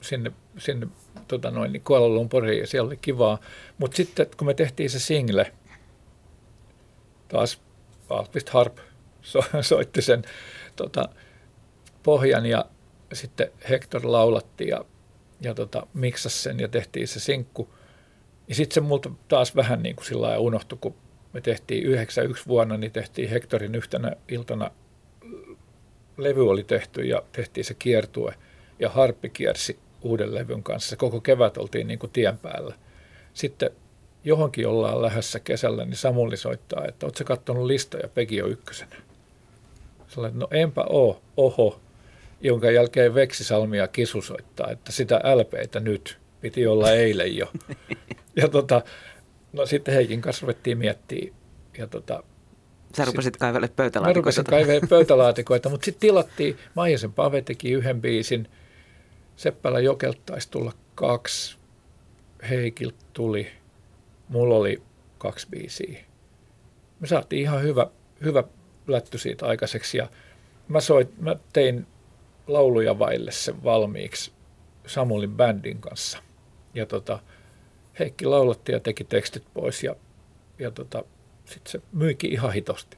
sinne, sinne tota noin, niin Kuala Lumpuriin ja siellä oli kivaa. Mutta sitten kun me tehtiin se single, taas Altvist Harp [laughs] so, soitti sen tota, pohjan ja sitten Hector laulatti ja, ja tota, miksasi sen ja tehtiin se sinkku. Ja sitten se multa taas vähän niin kuin sillä unohtui, kun me tehtiin 91 vuonna, niin tehtiin Hectorin yhtenä iltana, levy oli tehty ja tehtiin se kiertue. Ja Harppi kiersi uuden levyn kanssa. Koko kevät oltiin niin kuin tien päällä. Sitten johonkin ollaan lähdössä kesällä, niin Samuli soittaa, että ootko katsonut listoja Peki on ykkösenä? Sellainen, no enpä oo, oho. Jonka jälkeen Veksisalmi ja Kisu soittaa, että sitä LPtä nyt piti olla eilen jo. [laughs] Ja tota, no sitten Heikin kanssa ruvettiin miettimään. Ja tota, Sä rupesit kaivelle mä pöytälaatikoita. rupesin kaivaa pöytälaatikoita, mutta sitten tilattiin, Maijasen Pave teki yhden biisin, Seppälä Jokelta taisi tulla kaksi, Heikiltä tuli, mulla oli kaksi biisiä. Me saatiin ihan hyvä, hyvä lätty siitä aikaiseksi ja mä, soit, mä tein lauluja vaille sen valmiiksi Samulin bändin kanssa. Ja tota, Heikki laulatti ja teki tekstit pois ja, ja tota, sitten se myikin ihan hitosti.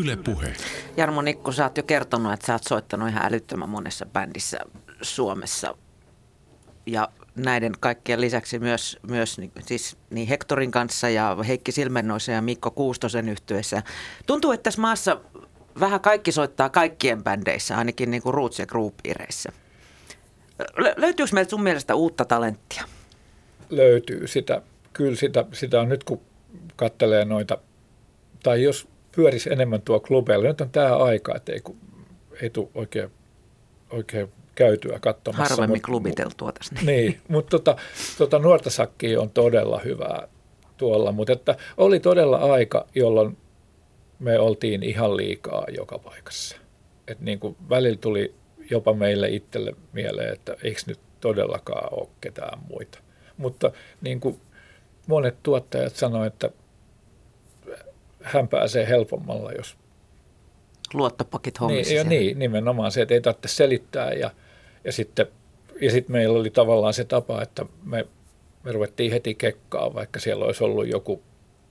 Yle Puhe. Jarmo Nikku, sä oot jo kertonut, että sä oot soittanut ihan älyttömän monessa bändissä Suomessa. Ja näiden kaikkien lisäksi myös, myös niin, siis niin Hektorin kanssa ja Heikki Silmennoisen ja Mikko Kuustosen yhtyessä. Tuntuu, että tässä maassa vähän kaikki soittaa kaikkien bändeissä, ainakin niin kuin Roots ja Group-ireissä. Lö- löytyykö meiltä sun mielestä uutta talenttia? löytyy sitä. Kyllä sitä, sitä on nyt, kun kattelee noita, tai jos pyörisi enemmän tuo klubeilla, nyt on tämä aika, että ei, ei tule oikein, oikein käytyä katsomassa. Harvemmin mut- klubiteltua tässä. Niin, [laughs] mutta tota, tota nuorta sakkia on todella hyvää tuolla, mutta että oli todella aika, jolloin me oltiin ihan liikaa joka paikassa. Et niin kuin välillä tuli jopa meille itselle mieleen, että eikö nyt todellakaan ole ketään muita. Mutta niin kuin monet tuottajat sanoivat, että hän pääsee helpommalla, jos Luottopakit hommissa. niin, jo, siellä. niin, nimenomaan se, että ei tarvitse selittää ja, ja sitten ja sitten meillä oli tavallaan se tapa, että me, me ruvettiin heti kekkaa, vaikka siellä olisi ollut joku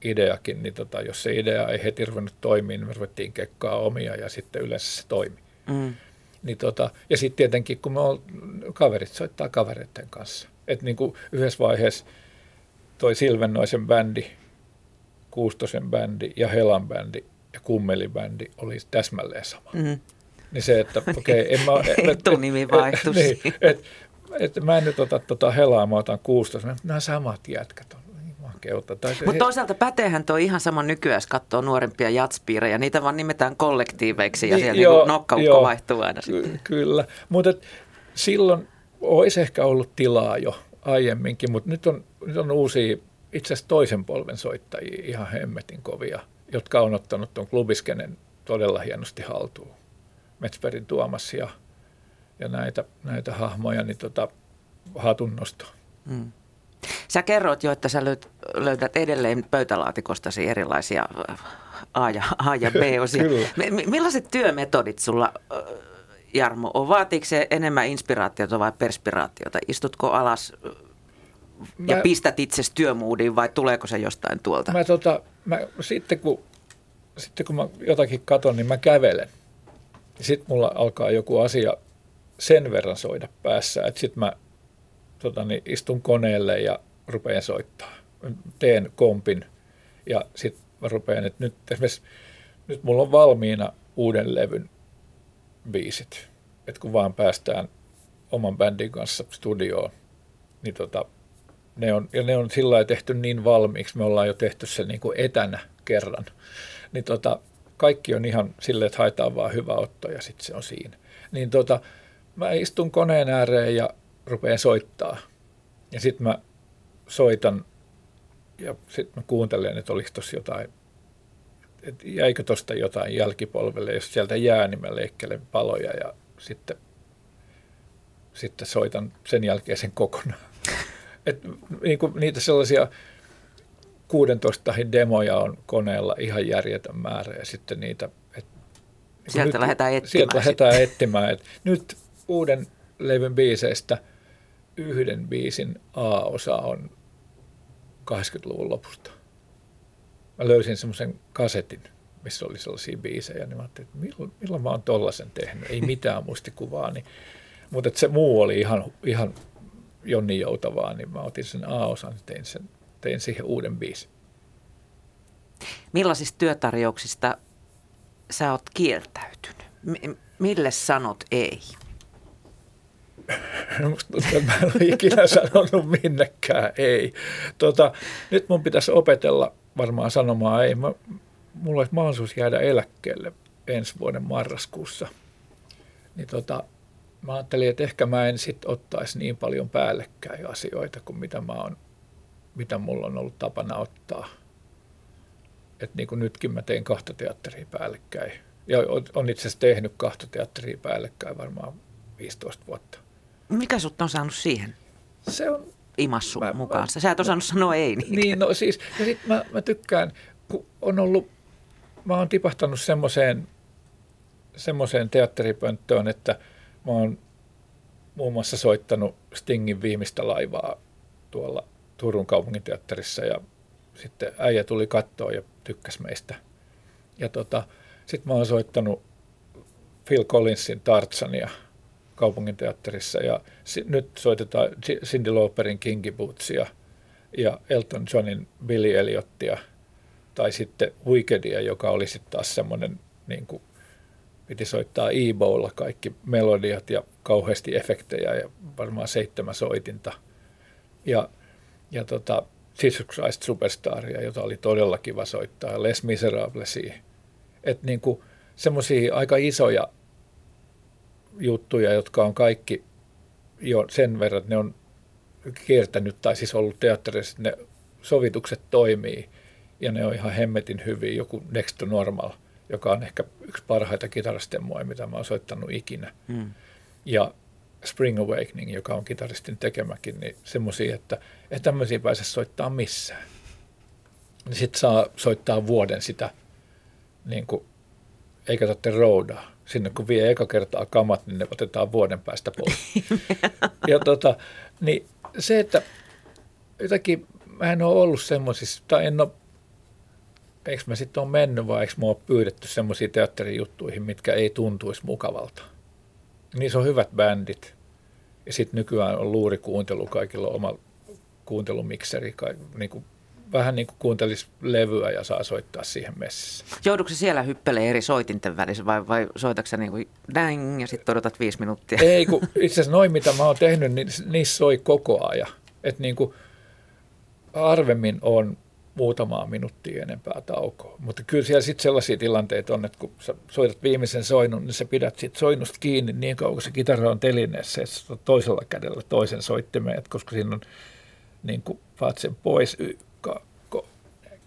ideakin, niin tota, jos se idea ei heti ruvennut toimia, niin me ruvettiin kekkaa omia ja sitten yleensä se toimi. Mm. Niin tota, ja sitten tietenkin, kun me ol, kaverit soittaa kavereiden kanssa. Että niin kuin yhdessä vaiheessa toi Silvennoisen bändi, Kuustosen bändi ja Helan bändi ja Kummelin bändi oli täsmälleen sama. Mm. Niin se, että [laughs] okei, okay, en mä... Etunimi vaihtui niin, et, et, mä en nyt ota tota Helaa, mä otan Kuustosen. Nämä samat jätkät on niin makeutta. Mutta toisaalta päteehän tuo ihan sama nykyään, jos katsoo nuorempia jatspiirejä. Niitä vaan nimetään kollektiiveiksi ja Niin, siellä joo, niinku nokkaukko joo. vaihtuu aina sitten. Ky- Kyllä, mutta silloin olisi ehkä ollut tilaa jo aiemminkin, mutta nyt on, nyt on uusia, itse asiassa toisen polven soittajia ihan hemmetin kovia, jotka on ottanut tuon klubiskenen todella hienosti haltuun. Metsbergin Tuomas ja, ja näitä, näitä hahmoja, niin tota, hatunnosto. Mm. Sä kerroit jo, että sä löydät edelleen pöytälaatikostasi erilaisia A ja, A ja B-osia. [laughs] Millaiset työmetodit sulla, Jarmo, on? Vaatiiko se enemmän inspiraatiota vai perspiraatiota? Istutko alas ja mä, pistät itse työmuudiin vai tuleeko se jostain tuolta? Mä, tota, mä, sitten, kun, sitten kun mä jotakin katon, niin mä kävelen. Sitten mulla alkaa joku asia sen verran soida päässä, että sitten mä tota, niin istun koneelle ja rupean soittaa. Teen kompin ja sitten mä rupean, että nyt esimerkiksi nyt mulla on valmiina uuden levyn biisit. Että kun vaan päästään oman bändin kanssa studioon, niin tota, ne on, ja ne on sillä lailla tehty niin valmiiksi, me ollaan jo tehty se niin kuin etänä kerran, niin tota, kaikki on ihan silleen, että haetaan vaan hyvä otto ja sitten se on siinä. Niin tota, mä istun koneen ääreen ja rupean soittaa. Ja sitten mä soitan ja sitten mä kuuntelen, että oliko tuossa jotain, että jäikö tuosta jotain jälkipolvelle. Jos sieltä jää, niin mä leikkelen paloja ja sitten, sitten soitan sen jälkeen sen kokonaan. Et, niin kuin niitä sellaisia 16 demoja on koneella ihan järjetön määrä ja sitten niitä... Et, niin sieltä nyt, lähdetään etsimään. Sieltä lähdetään etsimään. Et nyt uuden levyn biiseistä yhden biisin A-osa on 80-luvun lopusta. Mä löysin semmoisen kasetin, missä oli sellaisia biisejä, niin mä ajattelin, että milloin, milloin mä oon tollasen tehnyt, ei mitään muistikuvaa. Niin, mutta se muu oli ihan, ihan Jonni Joutavaa, niin mä otin sen A-osan tein, sen, tein siihen uuden biisin. Millaisista työtarjouksista sä oot kieltäytynyt? M- mille sanot ei? [laughs] Musta tuntuu, että mä en ole ikinä sanonut minnekään ei. Tota, nyt mun pitäisi opetella varmaan sanomaan ei. Mä, mulla olisi mahdollisuus jäädä eläkkeelle ensi vuoden marraskuussa. Niin tota, mä ajattelin, että ehkä mä en sitten ottaisi niin paljon päällekkäin asioita kuin mitä, mä on, mitä mulla on ollut tapana ottaa. Että niin kuin nytkin mä tein kahta teatteria päällekkäin. Ja on itse asiassa tehnyt kahta teatteria päällekkäin varmaan 15 vuotta. Mikä sut on saanut siihen? Se on... Imassu mä, mukaansa. Sä et osannut sanoa ei. Niin, niin no siis, ja sit mä, mä tykkään, kun on ollut, mä oon tipahtanut semmoiseen, semmoiseen teatteripönttöön, että mä oon muun muassa soittanut Stingin viimeistä laivaa tuolla Turun kaupunginteatterissa ja sitten äijä tuli kattoon ja tykkäs meistä. Ja tota, sitten mä oon soittanut Phil Collinsin Tartsania – kaupunginteatterissa ja si- nyt soitetaan Cindy Lauperin Kinky Bootsia ja Elton Johnin Billy Elliotia tai sitten Wickedia, joka oli sitten taas semmoinen, niin kuin, piti soittaa e kaikki melodiat ja kauheasti efektejä ja varmaan seitsemän soitinta. Ja, ja tota, Jesus Christ Superstaria, jota oli todella kiva soittaa, Les Miserablesia. Että niin semmoisia aika isoja juttuja, jotka on kaikki jo sen verran, että ne on kiertänyt tai siis ollut teatterissa, ne sovitukset toimii ja ne on ihan hemmetin hyvin. Joku Next to Normal, joka on ehkä yksi parhaita kitarastemmoja, mitä mä oon soittanut ikinä. Mm. Ja Spring Awakening, joka on kitaristin tekemäkin, niin semmoisia, että ei tämmöisiä pääse soittaa missään. Niin sitten saa soittaa vuoden sitä, niin kuin, eikä tarvitse roudaa sinne kun vie eka kertaa kamat, niin ne otetaan vuoden päästä pois. [laughs] ja tota, niin se, että jotenkin mä en ole ollut semmoisissa, tai en ole, eikö mä sitten ole mennyt vai eikö mä ole pyydetty semmoisiin teatterijuttuihin, mitkä ei tuntuisi mukavalta. Niissä on hyvät bändit. Ja sitten nykyään on luurikuuntelu, kaikilla on oma kuuntelumikseri, niin kuin vähän niin kuin kuuntelisi levyä ja saa soittaa siihen messissä. Joudutko siellä hyppelee eri soitinten välissä vai, vai soitatko niin kuin dang ja sitten odotat viisi minuuttia? Ei, kun itse asiassa noin mitä mä oon tehnyt, niin niissä soi koko ajan. Että niin kuin harvemmin on muutamaa minuuttia enempää taukoa. Mutta kyllä siellä sitten sellaisia tilanteita on, että kun sä soitat viimeisen soinnun, niin sä pidät sit soinnusta kiinni niin kauan, kun se kitara on telineessä, että toisella kädellä toisen soittimeen, koska siinä on niin kuin sen pois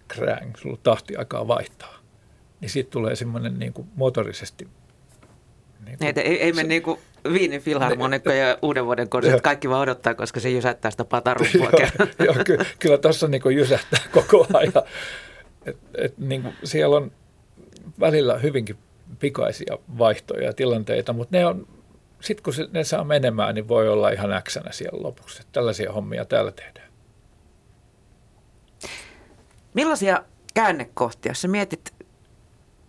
krään, sulla tahti aikaa vaihtaa. Niin siitä tulee semmoinen niin kuin motorisesti. Niin kuin, ei, ei, mene niin kuin Viinin filharmonikko ja uuden vuoden konsert, kaikki vaan odottaa, koska se jysättää sitä [laughs] pataruppua. joo, joo, ky, kyllä tuossa niin jysättää [laughs] koko ajan. Et, et, niin kuin siellä on välillä hyvinkin pikaisia vaihtoja ja tilanteita, mutta ne on, sitten kun se, ne saa menemään, niin voi olla ihan äksänä siellä lopuksi. Tällaisia hommia täällä tehdään. Millaisia käännekohtia, jos sä mietit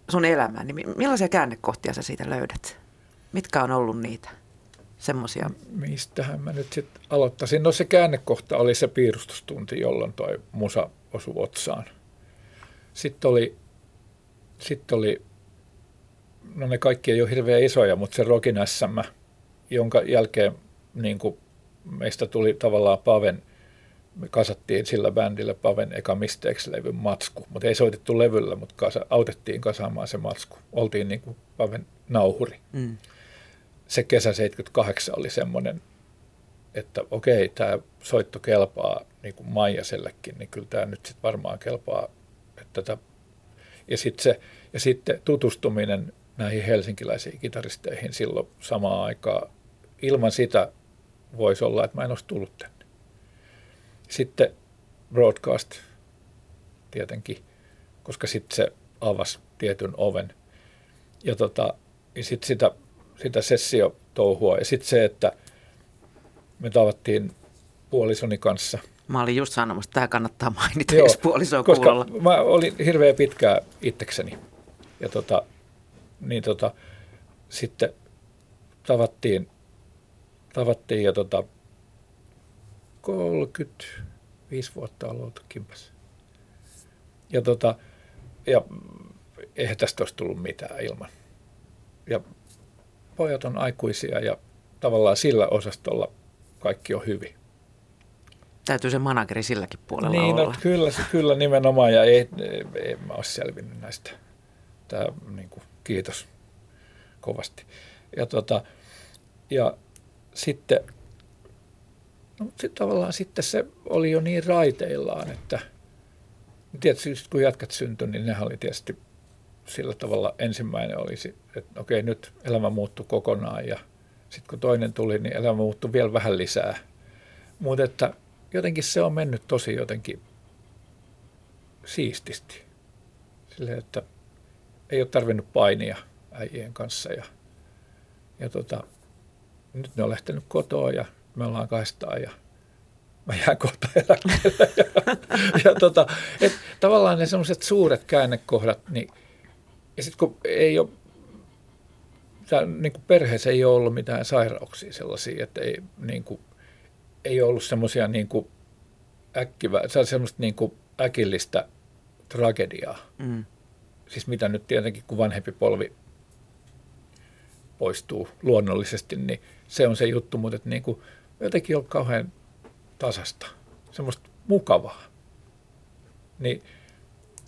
sun elämää, niin millaisia käännekohtia sä siitä löydät? Mitkä on ollut niitä semmoisia? Mistähän mä nyt sitten aloittaisin? No se käännekohta oli se piirustustunti, jolloin toi musa osui otsaan. Sitten oli, sitten oli no ne kaikki ei ole hirveän isoja, mutta se Rokin SM, jonka jälkeen niin kuin meistä tuli tavallaan Paven, me kasattiin sillä bändillä Paven eka Mistakes-levyn matsku, mutta ei soitettu levyllä, mutta kasa, autettiin kasaamaan se matsku. Oltiin niin kuin Paven nauhuri. Mm. Se kesä 78 oli semmoinen, että okei, tämä soitto kelpaa niin kuin Maijasellekin, niin kyllä tämä nyt sitten varmaan kelpaa. Että tätä, ja, sit se, ja sitten tutustuminen näihin helsinkiläisiin kitaristeihin silloin samaan aikaan. Ilman sitä voisi olla, että mä en olisi tullut tänne. Sitten broadcast tietenkin, koska sitten se avasi tietyn oven. Ja tota, sitten sitä, sitä sessio-touhua. Ja sitten se, että me tavattiin puolisoni kanssa. Mä olin just sanomassa, että tämä kannattaa mainita, Joo, jos puoliso koska kuulolla. mä olin hirveän pitkää itsekseni. Ja tota, niin tota, sitten tavattiin, tavattiin ja tota, 35 vuotta on oltu kimpas. Ja, tota, ja eihän tästä olisi tullut mitään ilman. Ja pojat on aikuisia ja tavallaan sillä osastolla kaikki on hyvin. Täytyy se manageri silläkin puolella niin, no, olla. No, kyllä, kyllä nimenomaan ja ei, ei, ei mä ole selvinnyt näistä. Tämä niin kuin, kiitos kovasti. Ja, tota, ja sitten, no, sit tavallaan sitten se oli jo niin raiteillaan, että tietysti kun jatkat syntyi, niin nehän oli tietysti sillä tavalla ensimmäinen olisi, että okei nyt elämä muuttui kokonaan ja sitten kun toinen tuli, niin elämä muuttui vielä vähän lisää. Mutta että jotenkin se on mennyt tosi jotenkin siististi. Silleen, että ei ole tarvinnut painia äijien kanssa. Ja, ja tota, nyt ne on lähtenyt kotoa ja me ollaan kahdestaan ja mä jään kohta eläkkeelle. [laughs] Ja, ja tota, et, tavallaan ne semmoiset suuret käännekohdat, niin, ja sitten kun ei ole, tää, niin kuin perheessä ei ole ollut mitään sairauksia sellaisia, että ei, niin kuin, ei ole ollut semmoisia niin kuin äkkivä, se on semmoista niin kuin äkillistä tragediaa. Mm siis mitä nyt tietenkin kun vanhempi polvi poistuu luonnollisesti, niin se on se juttu, mutta että niin kuin jotenkin on kauhean tasasta, semmoista mukavaa. Niin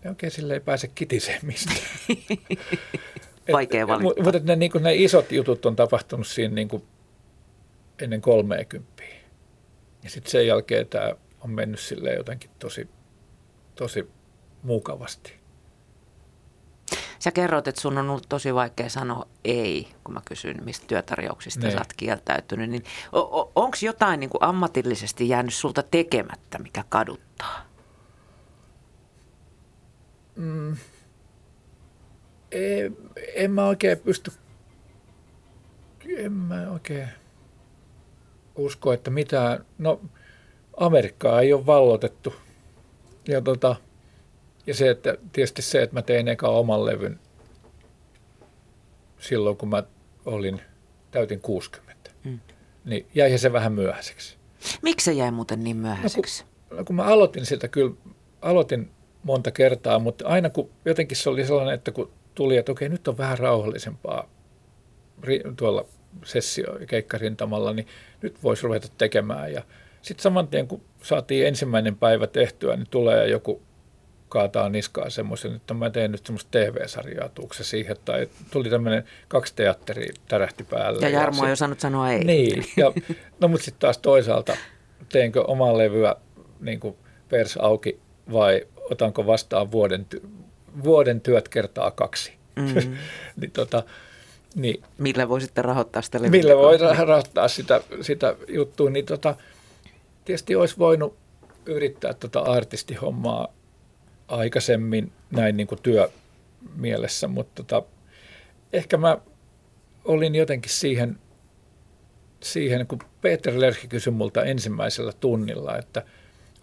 ne oikein sille ei pääse kitiseen mistään. [laughs] Vaikea valita. Mutta ne, niin ne isot jutut on tapahtunut siinä niin kuin ennen 30. Ja sitten sen jälkeen tämä on mennyt sille jotenkin tosi, tosi mukavasti. Sä kerroit, että sun on ollut tosi vaikea sanoa ei, kun mä kysyn, mistä työtarjouksista sä oot kieltäytynyt. Niin onko jotain niin kuin ammatillisesti jäänyt sulta tekemättä, mikä kaduttaa? Mm. En, en mä oikein pysty, en mä oikein usko, että mitään, no Amerikkaa ei ole vallotettu. Ja tota, ja se, että tietysti se, että mä tein eka oman levyn silloin, kun mä olin, täytin 60, mm. niin jäi se vähän myöhäiseksi. Miksi se jäi muuten niin myöhäiseksi? No kun, no kun mä aloitin sitä kyllä, aloitin monta kertaa, mutta aina kun jotenkin se oli sellainen, että kun tuli, että okei, nyt on vähän rauhallisempaa tuolla sessio- ja keikkarintamalla, niin nyt voisi ruveta tekemään. Ja sitten saman tien, kun saatiin ensimmäinen päivä tehtyä, niin tulee joku kaataa niskaa semmoisen, että mä teen nyt semmoista TV-sarjaa, tuukse siihen, tai tuli tämmöinen kaksi teatteria tärähti päälle. Ja Jarmo on jo saanut sanoa ei. Niin, ja, [laughs] no mutta sitten taas toisaalta, teenkö omaa levyä niin kuin pers auki vai otanko vastaan vuoden, vuoden työt kertaa kaksi. Mm-hmm. [laughs] niin tota, Niin. Millä voi sitten rahoittaa sitä Millä voi rahoittaa sitä, sitä juttua, niin tota, tietysti olisi voinut yrittää tota artistihommaa aikaisemmin näin niin kuin työmielessä, mutta tota, ehkä mä olin jotenkin siihen, siihen, kun Peter Lerchi kysyi multa ensimmäisellä tunnilla, että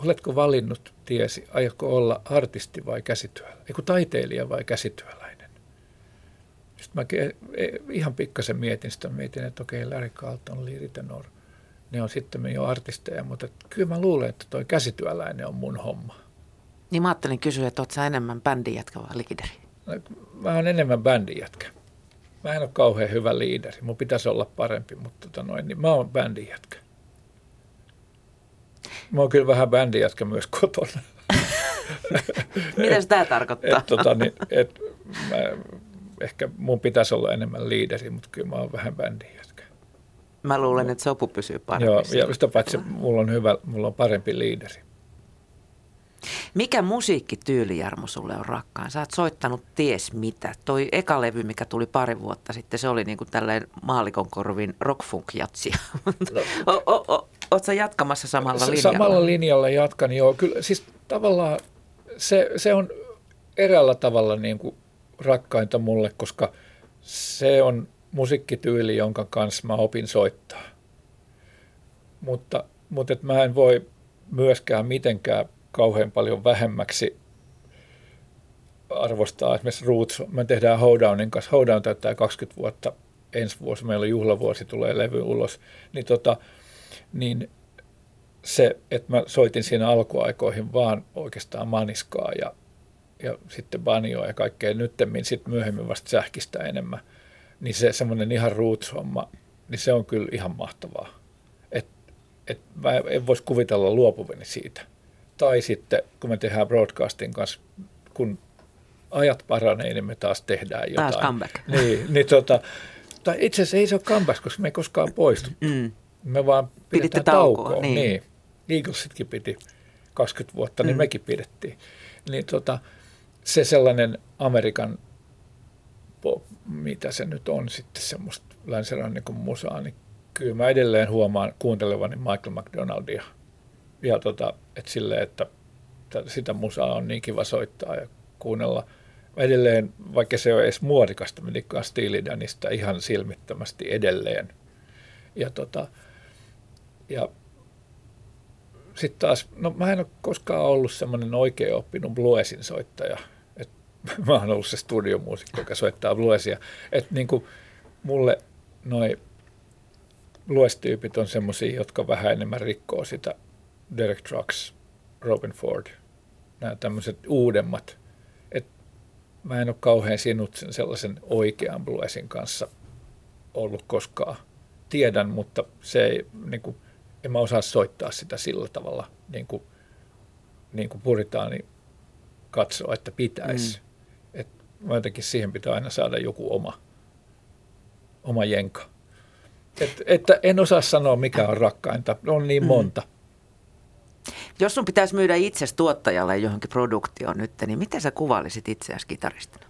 oletko valinnut tiesi, aiotko olla artisti vai käsityöläinen, eiku taiteilija vai käsityöläinen. Sitten mä e, ihan pikkasen mietin sitä, mietin, että okei, Larry Carlton, Lee Ritenour, ne on sitten jo artisteja, mutta kyllä mä luulen, että toi käsityöläinen on mun homma. Niin mä ajattelin kysyä, että oot sä enemmän bändin jätkä vai liideri? Mä oon enemmän bändin jätkä. Mä en ole kauhean hyvä liideri. Mun pitäisi olla parempi, mutta tota noin, niin mä oon bändin jätkä. Mä oon kyllä vähän bändin jätkä myös kotona. [laughs] Mitä tämä tarkoittaa? et, tota, niin, et, mä, ehkä mun pitäisi olla enemmän liideri, mutta kyllä mä oon vähän bändin jätkä. Mä luulen, että sopu pysyy paremmin. Joo, ja sitä paitsi mulla on hyvä, mulla on parempi liideri. Mikä musiikkityyli, Jarmo, sulle on rakkaan? Sä oot soittanut ties mitä. Toi eka levy, mikä tuli pari vuotta sitten, se oli niinku tällainen maalikon korvin rockfunk-jatsi. No. [laughs] Oot sä jatkamassa samalla linjalla? Samalla linjalla jatkan, joo. Kyllä, siis tavallaan se, se on eräällä tavalla niin kuin rakkainta mulle, koska se on musiikkityyli, jonka kanssa mä opin soittaa. Mutta, mutta et mä en voi myöskään mitenkään kauhean paljon vähemmäksi arvostaa esimerkiksi Roots. Me tehdään Hoedownin kanssa. Hoedown täyttää 20 vuotta ensi vuosi. Meillä on juhlavuosi, tulee levy ulos. Niin, tota, niin se, että mä soitin siinä alkuaikoihin vaan oikeastaan maniskaa ja, ja sitten banjoa ja kaikkea nyttemmin sitten myöhemmin vasta sähkistä enemmän, niin se semmoinen ihan roots-homma, niin se on kyllä ihan mahtavaa. Et, et mä en voisi kuvitella luopuveni siitä tai sitten kun me tehdään broadcastin kanssa, kun ajat paranee, niin me taas tehdään jotain. Taas comeback. Niin, niin tota, tai itse asiassa ei se ole comeback, koska me ei koskaan poistu. Mm. Me vaan pidetään taukoa. taukoa. Niin. niin. Eaglesitkin piti 20 vuotta, niin mm. mekin pidettiin. Niin tota, se sellainen Amerikan, mitä se nyt on sitten semmoista länsirannikon musaa, niin kyllä mä edelleen huomaan kuuntelevani Michael McDonaldia – ja tota, et sille, että sitä musaa on niin kiva soittaa ja kuunnella. Edelleen, vaikka se on edes muodikasta, me dikkaan Steely ihan silmittömästi edelleen. Ja, tota, ja sitten taas, no mä en ole koskaan ollut semmoinen oikein oppinut bluesin soittaja. Et [laughs] mä oon ollut se studiomuusikko, joka soittaa bluesia. Että niin kuin mulle noi blues-tyypit on semmoisia, jotka vähän enemmän rikkoo sitä Derek Trucks, Robin Ford, nämä tämmöiset uudemmat. Et mä en ole kauhean sinut sen sellaisen oikean bluesin kanssa ollut koskaan. Tiedän, mutta se ei, niin kuin, en mä osaa soittaa sitä sillä tavalla, niin kuin, niin kuin puritaani katsoa, että pitäisi. Mm. Et mä jotenkin siihen pitää aina saada joku oma, oma jenka. Et, että en osaa sanoa, mikä on rakkainta. On niin mm. monta. Jos sun pitäisi myydä itsesi tuottajalle johonkin produktioon nyt, niin miten sä kuvailisit itseäsi kitaristina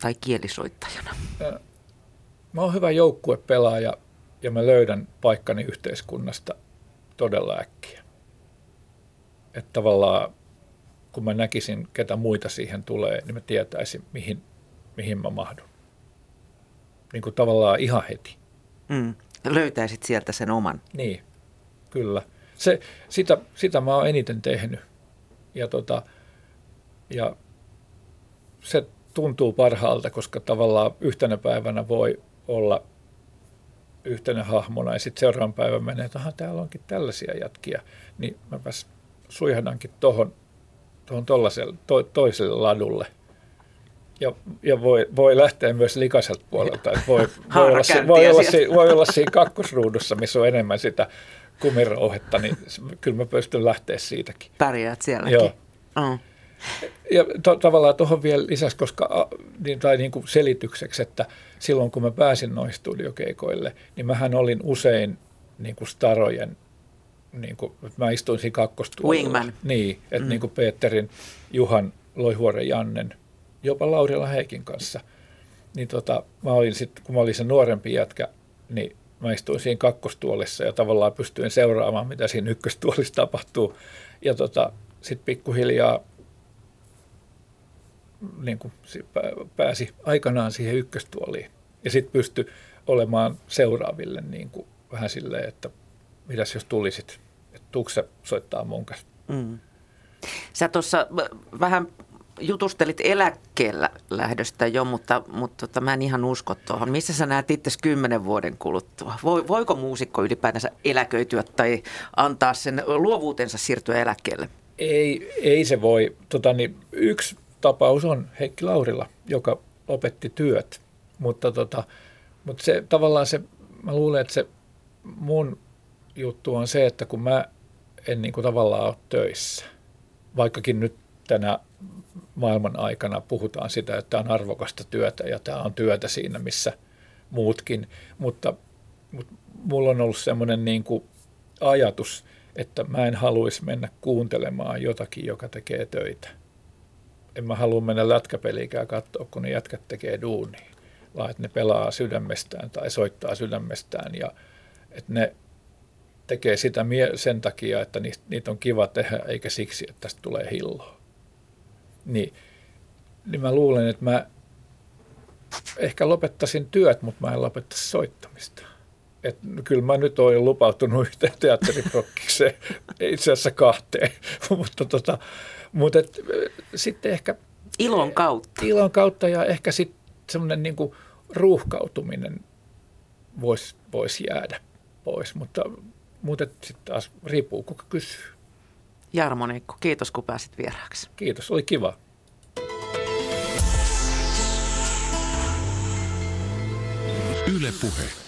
tai kielisoittajana? Mä oon hyvä joukkuepelaaja ja mä löydän paikkani yhteiskunnasta todella äkkiä. Että tavallaan kun mä näkisin, ketä muita siihen tulee, niin mä tietäisin, mihin, mihin mä mahdun. Niin kuin tavallaan ihan heti. Mm. Löytäisit sieltä sen oman. Niin, kyllä se, sitä, sitä mä oon eniten tehnyt. Ja, tota, ja se tuntuu parhaalta, koska tavallaan yhtenä päivänä voi olla yhtenä hahmona ja sitten seuraavan päivän menee, että aha, täällä onkin tällaisia jätkiä, niin mäpäs suihdankin tuohon tohon to, toiselle ladulle. Ja, ja voi, voi lähteä myös likaiselta puolelta. Että voi, [laughs] voi, olla, voi, olla, voi olla siinä kakkosruudussa, missä on enemmän sitä kumirouhetta, niin kyllä mä pystyn lähteä siitäkin. Pärjäät sielläkin. Joo. Mm. Ja to, tavallaan tuohon vielä lisäksi, koska, niin, tai niin kuin selitykseksi, että silloin kun mä pääsin noin studiokeikoille, niin mähän olin usein niin kuin starojen, niin kuin, mä istuin siinä kakkostuolilla. Wingman. Niin, että mm. niin kuin Peterin, Juhan, Loihuoren Jannen, jopa Laurila Heikin kanssa. niin tota, mä olin sit, kun mä olin se nuorempi jätkä, niin mä istuin siinä kakkostuolissa ja tavallaan pystyin seuraamaan, mitä siinä ykköstuolissa tapahtuu. Ja tota, sitten pikkuhiljaa niin kuin pääsi aikanaan siihen ykköstuoliin. Ja sitten pystyi olemaan seuraaville niin kuin vähän silleen, että mitäs jos tulisit, että tuukse soittaa mun kanssa. Mm. Sä tuossa vähän jutustelit eläkkeellä lähdöstä jo, mutta, mutta tota, mä en ihan usko tuohon. Missä sä näet itse kymmenen vuoden kuluttua? Voiko muusikko ylipäätänsä eläköityä tai antaa sen luovuutensa siirtyä eläkkeelle? Ei, ei se voi. Tota, niin yksi tapaus on Heikki Laurilla, joka lopetti työt, mutta, tota, mutta se tavallaan se, mä luulen, että se mun juttu on se, että kun mä en niin kuin tavallaan ole töissä, vaikkakin nyt tänä maailman aikana puhutaan sitä, että tämä on arvokasta työtä ja tämä on työtä siinä, missä muutkin, mutta, mutta mulla on ollut semmoinen niin ajatus, että mä en haluaisi mennä kuuntelemaan jotakin, joka tekee töitä. En mä halua mennä lätkäpeliikään katsoa, kun ne jätkät tekee duunia, vaan että ne pelaa sydämestään tai soittaa sydämestään ja että ne tekee sitä sen takia, että niitä on kiva tehdä, eikä siksi, että tästä tulee hilloa. Niin, niin mä luulen, että mä ehkä lopettaisin työt, mutta mä en lopettaisi soittamista. Et kyllä mä nyt olen lupautunut [laughs] yhteen teatteriprokkikseen, itse asiassa kahteen, [laughs] mutta, tota, mutta sitten ehkä... Ilon kautta. Ilon kautta ja ehkä sitten semmoinen niin ruuhkautuminen voisi vois jäädä pois, mutta, mutta sitten taas riippuu kuka kysyy. Jarmo Neikko, kiitos kun pääsit vieraaksi. Kiitos, oli kiva. Yle Puhe.